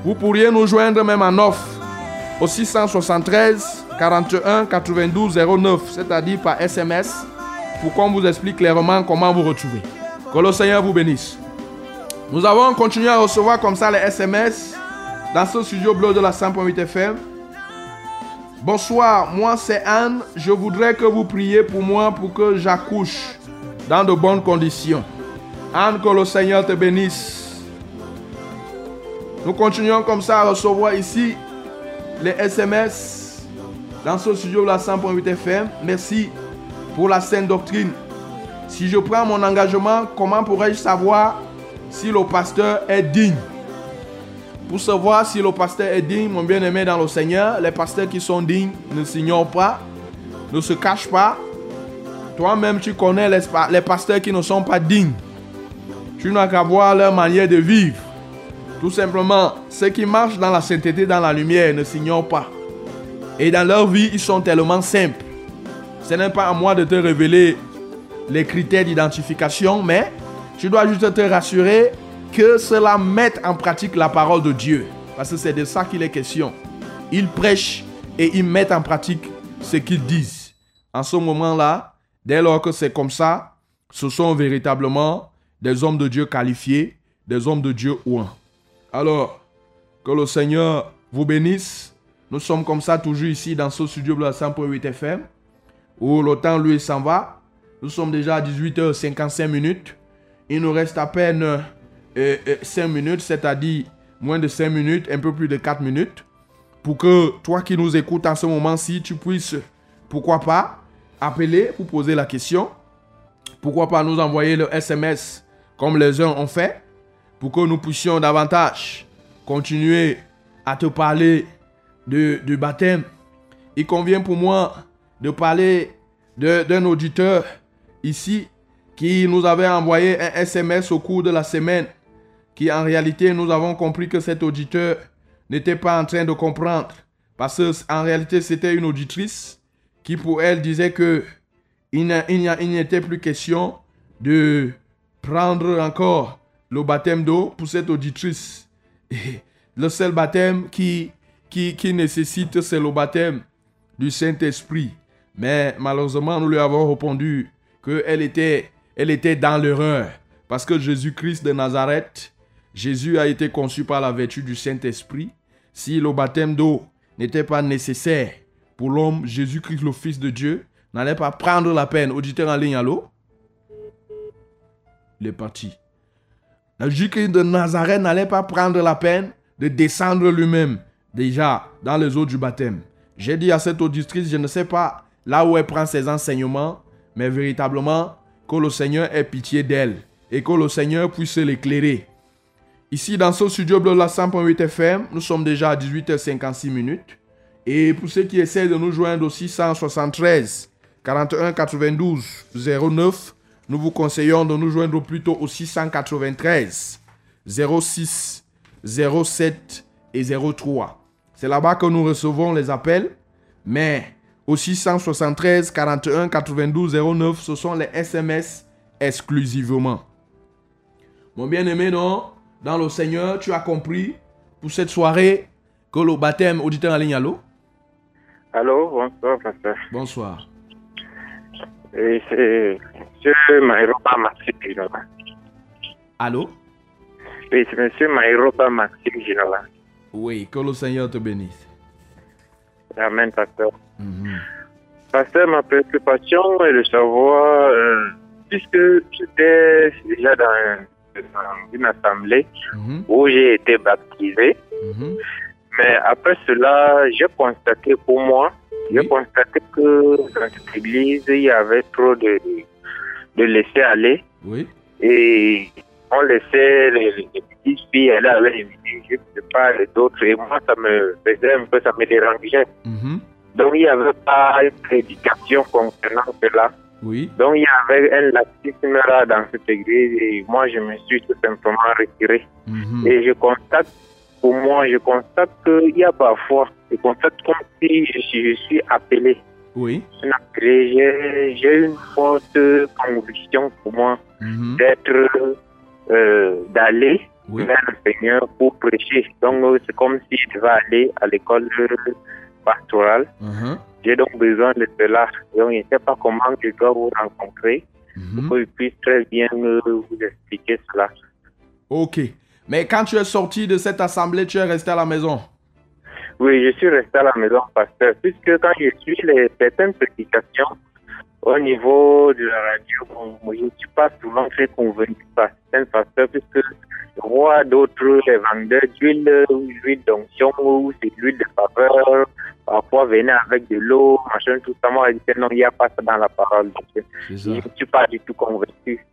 vous pourriez nous joindre même en offre au 673 41 92 09, c'est-à-dire par SMS, pour qu'on vous explique clairement comment vous retrouver. Que le Seigneur vous bénisse. Nous avons continué à recevoir comme ça les SMS dans ce studio bleu de la 100.8 FM. Bonsoir, moi c'est Anne. Je voudrais que vous priez pour moi pour que j'accouche dans de bonnes conditions. Anne, que le Seigneur te bénisse. Nous continuons comme ça à recevoir ici les SMS dans ce studio la 100.8 FM. Merci pour la sainte doctrine. Si je prends mon engagement, comment pourrais-je savoir si le pasteur est digne? Pour savoir si le pasteur est digne, mon bien-aimé dans le Seigneur, les pasteurs qui sont dignes ne s'ignorent pas, ne se cachent pas. Toi-même, tu connais les pasteurs qui ne sont pas dignes. Tu n'as qu'à voir leur manière de vivre. Tout simplement, ceux qui marchent dans la sainteté, dans la lumière, ne s'ignorent pas. Et dans leur vie, ils sont tellement simples. Ce n'est pas à moi de te révéler les critères d'identification, mais tu dois juste te rassurer que cela mette en pratique la parole de Dieu. Parce que c'est de ça qu'il est question. Ils prêchent et ils mettent en pratique ce qu'ils disent. En ce moment-là, dès lors que c'est comme ça, ce sont véritablement des hommes de Dieu qualifiés, des hommes de Dieu ouins. Alors, que le Seigneur vous bénisse. Nous sommes comme ça toujours ici dans ce studio de la 100.8 FM, où le temps lui s'en va. Nous sommes déjà à 18h55 minutes. Il nous reste à peine euh, euh, 5 minutes, c'est-à-dire moins de 5 minutes, un peu plus de 4 minutes, pour que toi qui nous écoutes en ce moment-ci, tu puisses, pourquoi pas, appeler pour poser la question. Pourquoi pas nous envoyer le SMS comme les uns ont fait pour que nous puissions davantage continuer à te parler de, du baptême. Il convient pour moi de parler d'un auditeur ici qui nous avait envoyé un SMS au cours de la semaine, qui en réalité nous avons compris que cet auditeur n'était pas en train de comprendre, parce qu'en réalité c'était une auditrice qui pour elle disait que il n'était plus question de prendre encore le baptême d'eau pour cette auditrice. Le seul baptême qui, qui, qui nécessite, c'est le baptême du Saint-Esprit. Mais malheureusement, nous lui avons répondu qu'elle était, elle était dans l'erreur. Parce que Jésus-Christ de Nazareth, Jésus a été conçu par la vertu du Saint-Esprit. Si le baptême d'eau n'était pas nécessaire pour l'homme, Jésus-Christ, le Fils de Dieu, n'allait pas prendre la peine. Auditeur en ligne, allô? Il est parti. Le Jésus-Christ de Nazareth n'allait pas prendre la peine de descendre lui-même déjà dans les eaux du baptême. J'ai dit à cette auditrice, je ne sais pas là où elle prend ses enseignements, mais véritablement que le Seigneur ait pitié d'elle et que le Seigneur puisse l'éclairer. Ici, dans ce studio bleu la 100.8 FM, nous sommes déjà à 18h56 minutes. Et pour ceux qui essaient de nous joindre au 673 41 92 09, nous vous conseillons de nous joindre plutôt au 693 06 07 et 03. C'est là-bas que nous recevons les appels, mais au 673 41 92 09, ce sont les SMS exclusivement. Mon bien-aimé, non, dans le Seigneur, tu as compris pour cette soirée que le baptême, auditeur en ligne, allô? Allô, bonsoir, pasteur. Bonsoir. Et c'est M. Maïropa Maxime Ginola. Allô? Oui, c'est M. Maïropa Maxime Ginola. Oui, que le Seigneur te bénisse. Amen, pasteur. Mhm. Pasteur, ma préoccupation est de savoir, euh, puisque j'étais déjà dans, dans une assemblée Mhm. où j'ai été baptisé, Mhm. mais après cela, j'ai constaté pour moi, j'ai constaté que dans cette église, il y avait trop de, de laisser aller. Oui. et on laissait les, les petites filles aller avec les mini-jupes, je pas les autres, et moi ça me faisait un peu, ça me dérangeait. Mhm. Donc il n'y avait pas une prédication concernant cela. Oui. Donc il y avait un laxisme là dans cette église et moi je me suis tout simplement retiré. Mhm. Et je constate, pour moi, je constate qu'il y a parfois, je constate comme si je suis, je suis appelé. Oui. J'ai une forte conviction pour moi Mhm. d'être, euh, d'aller Oui. vers le Seigneur pour prêcher. Donc, c'est comme si je devais aller à l'école pastorale. Mhm. J'ai donc besoin de cela. Donc, je ne sais pas comment je dois vous rencontrer Mhm. pour que je puisse très bien vous expliquer cela. Ok. Mais quand tu es sorti de cette assemblée, tu es resté à la maison? Oui, je suis resté à la maison, pasteur, puisque quand je suis les certaines prédications au niveau de la radio, je ne suis pas souvent très convaincu par certains pasteurs, puisque je vois d'autres les vendeurs d'huile, ou d'huile d'onction, ou c'est de l'huile de faveur, parfois venir avec de l'eau, machin, tout ça. Moi, je disais non, il n'y a pas ça dans la parole. C'est Je ne suis pas du tout convaincu.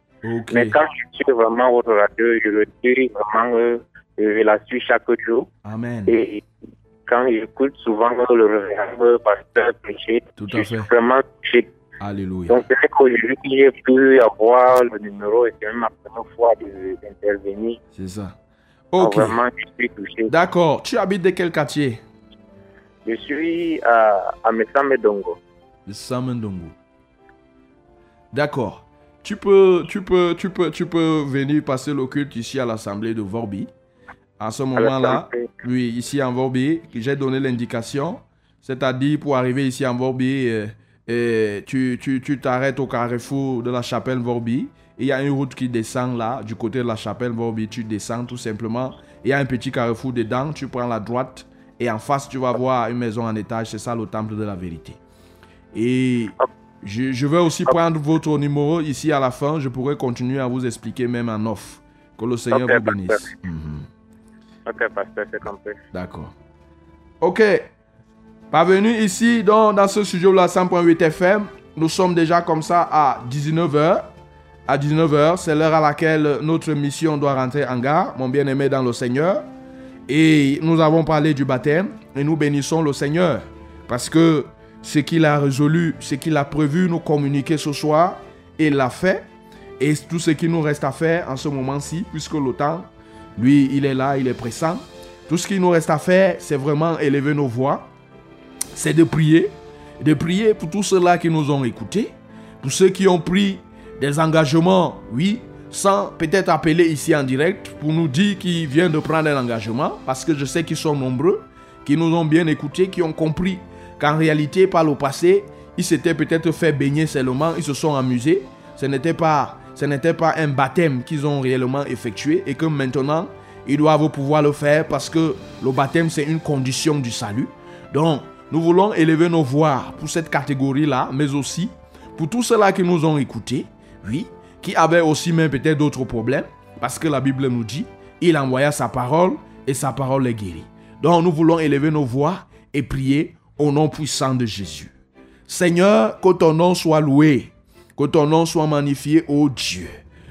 Mais quand je suis vraiment votre radio, je le suis vraiment, euh, je la suis chaque jour. Amen. Et quand j'écoute souvent le révérend pasteur prêcher, je suis vraiment touché. Alléluia. Donc c'est qu'aujourd'hui que j'ai pu avoir le numéro et c'est même ma première fois de- d'intervenir. C'est ça. Ok. Vraiment, je suis touché. D'accord. Tu habites de quel quartier? Je suis à, à Messamedongo. De Samendongo. D'accord. Tu peux, tu peux, tu peux, tu peux venir passer le culte ici à l'assemblée de Vorbi. À ce moment-là, oui, ici en Vorbi, j'ai donné l'indication. C'est-à-dire, pour arriver ici en Vorbi, euh, tu tu- tu t'arrêtes au carrefour de la chapelle Vorbi. Et Il y a une route qui descend là, du côté de la chapelle Vorbi. Tu descends tout simplement. Il y a un petit carrefour dedans. Tu prends la droite. Et en face, tu vas voir une maison en étage. C'est ça le temple de la vérité. Et je, je vais aussi prendre votre numéro ici à la fin. Je pourrai continuer à vous expliquer même en off. Que le Seigneur vous bénisse. Ok, pasteur, c'est compris. D'accord. Ok. Parvenu ici dans, dans ce studio là 100.8 FM. Nous sommes déjà comme ça à 19h. À 19h, c'est l'heure à laquelle notre mission doit rentrer en gare, mon bien-aimé dans le Seigneur. Et nous avons parlé du baptême et nous bénissons le Seigneur. Parce que ce qu'il a résolu, ce qu'il a prévu nous communiquer ce soir, il l'a fait. Et tout ce qui nous reste à faire en ce moment-ci, puisque le temps, lui, il est là, il est pressant. Tout ce qui nous reste à faire, c'est vraiment élever nos voix. C'est de prier. De prier pour tous ceux-là qui nous ont écoutés. Pour ceux qui ont pris des engagements, oui, sans peut-être appeler ici en direct pour nous dire qu'ils viennent de prendre un engagement. Parce que je sais qu'ils sont nombreux, qui nous ont bien écoutés, qui ont compris qu'en réalité, par le passé, ils s'étaient peut-être fait baigner seulement, ils se sont amusés. Ce n'était pas, ce n'était pas un baptême qu'ils ont réellement effectué et que maintenant, ils doivent pouvoir le faire parce que le baptême, c'est une condition du salut. Donc, nous voulons élever nos voix pour cette catégorie-là, mais aussi pour tous ceux-là qui nous ont écoutés, oui, qui avaient aussi même peut-être d'autres problèmes, parce que la Bible nous dit, il envoya sa parole et sa parole les guérit. Donc nous voulons élever nos voix et prier au nom puissant de Jésus. Seigneur, que ton nom soit loué, que ton nom soit magnifié, ô Dieu,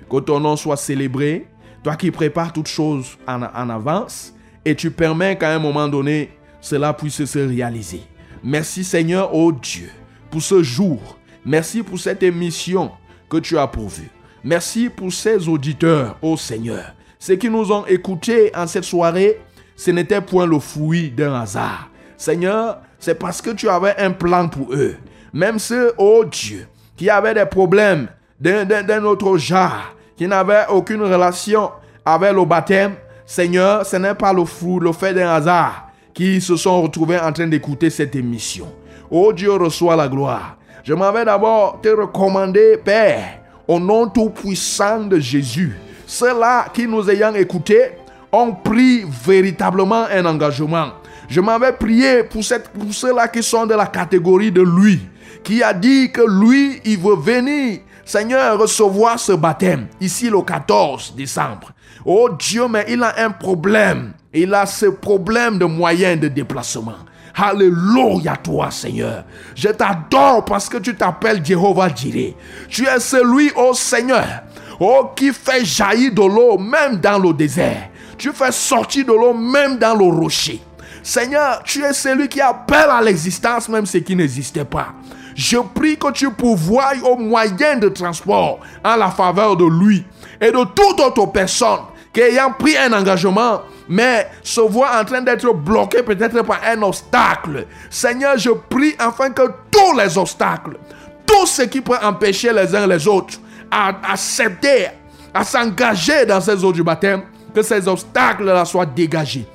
que ton nom soit célébré, toi qui prépares toutes choses en, en avance et tu permets qu'à un moment donné, cela puisse se réaliser. Merci Seigneur, ô Dieu, pour ce jour. Merci pour cette émission que tu as pourvue. Merci pour ces auditeurs, ô Seigneur. Ceux qui nous ont écoutés en cette soirée, ce n'était point le fruit d'un hasard. Seigneur, c'est parce que tu avais un plan pour eux. Même ceux, ô Dieu, qui avaient des problèmes d'un- autre genre, qui n'avaient aucune relation avec le baptême, Seigneur, ce n'est pas le fruit, le fait d'un hasard, qui se sont retrouvés en train d'écouter cette émission. Oh Dieu, reçois la gloire. Je m'en vais d'abord te Père, au nom tout-puissant de Jésus, ceux-là qui nous ayant écoutés ont pris véritablement un engagement. Je m'avais prié pour ceux-là qui sont de la catégorie de lui, qui a dit que lui, il veut venir, Seigneur, recevoir ce baptême, ici le 14 décembre. Oh Dieu, mais il a un problème. Il a ce problème de moyens de déplacement. Alléluia toi, Seigneur. Je t'adore parce que tu t'appelles Jéhovah Jireh. Tu es celui, oh Seigneur, oh qui fait jaillir de l'eau même dans le désert. Tu fais sortir de l'eau même dans le rocher. Seigneur, tu es celui qui appelle à l'existence même ce qui n'existait pas. Je prie que tu pourvoies aux moyens de transport en la faveur de lui et de toute autre personne qui ayant pris un engagement, mais se voit en train d'être bloqué peut-être par un obstacle. Seigneur, je prie afin que tous les obstacles, tout ce qui peut empêcher les uns les autres à accepter, à s'engager dans ces eaux du baptême, que ces obstacles-là soient dégagés.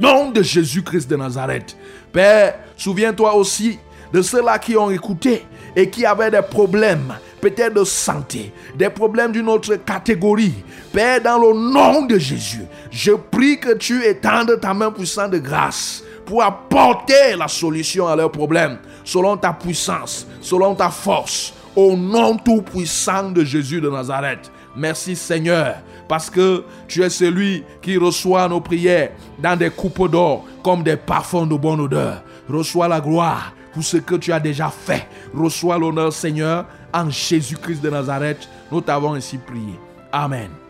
Nom de Jésus-Christ de Nazareth. Père, souviens-toi aussi de ceux-là qui ont écouté et qui avaient des problèmes, peut-être de santé, des problèmes d'une autre catégorie. Père, dans le nom de Jésus, je prie que tu étendes ta main puissante de grâce pour apporter la solution à leurs problèmes, selon ta puissance, selon ta force, au nom tout-puissant de Jésus de Nazareth. Merci Seigneur, parce que tu es celui qui reçoit nos prières dans des coupes d'or comme des parfums de bonne odeur. Reçois la gloire pour ce que tu as déjà fait. Reçois l'honneur Seigneur en Jésus-Christ de Nazareth. Nous t'avons ainsi prié. Amen.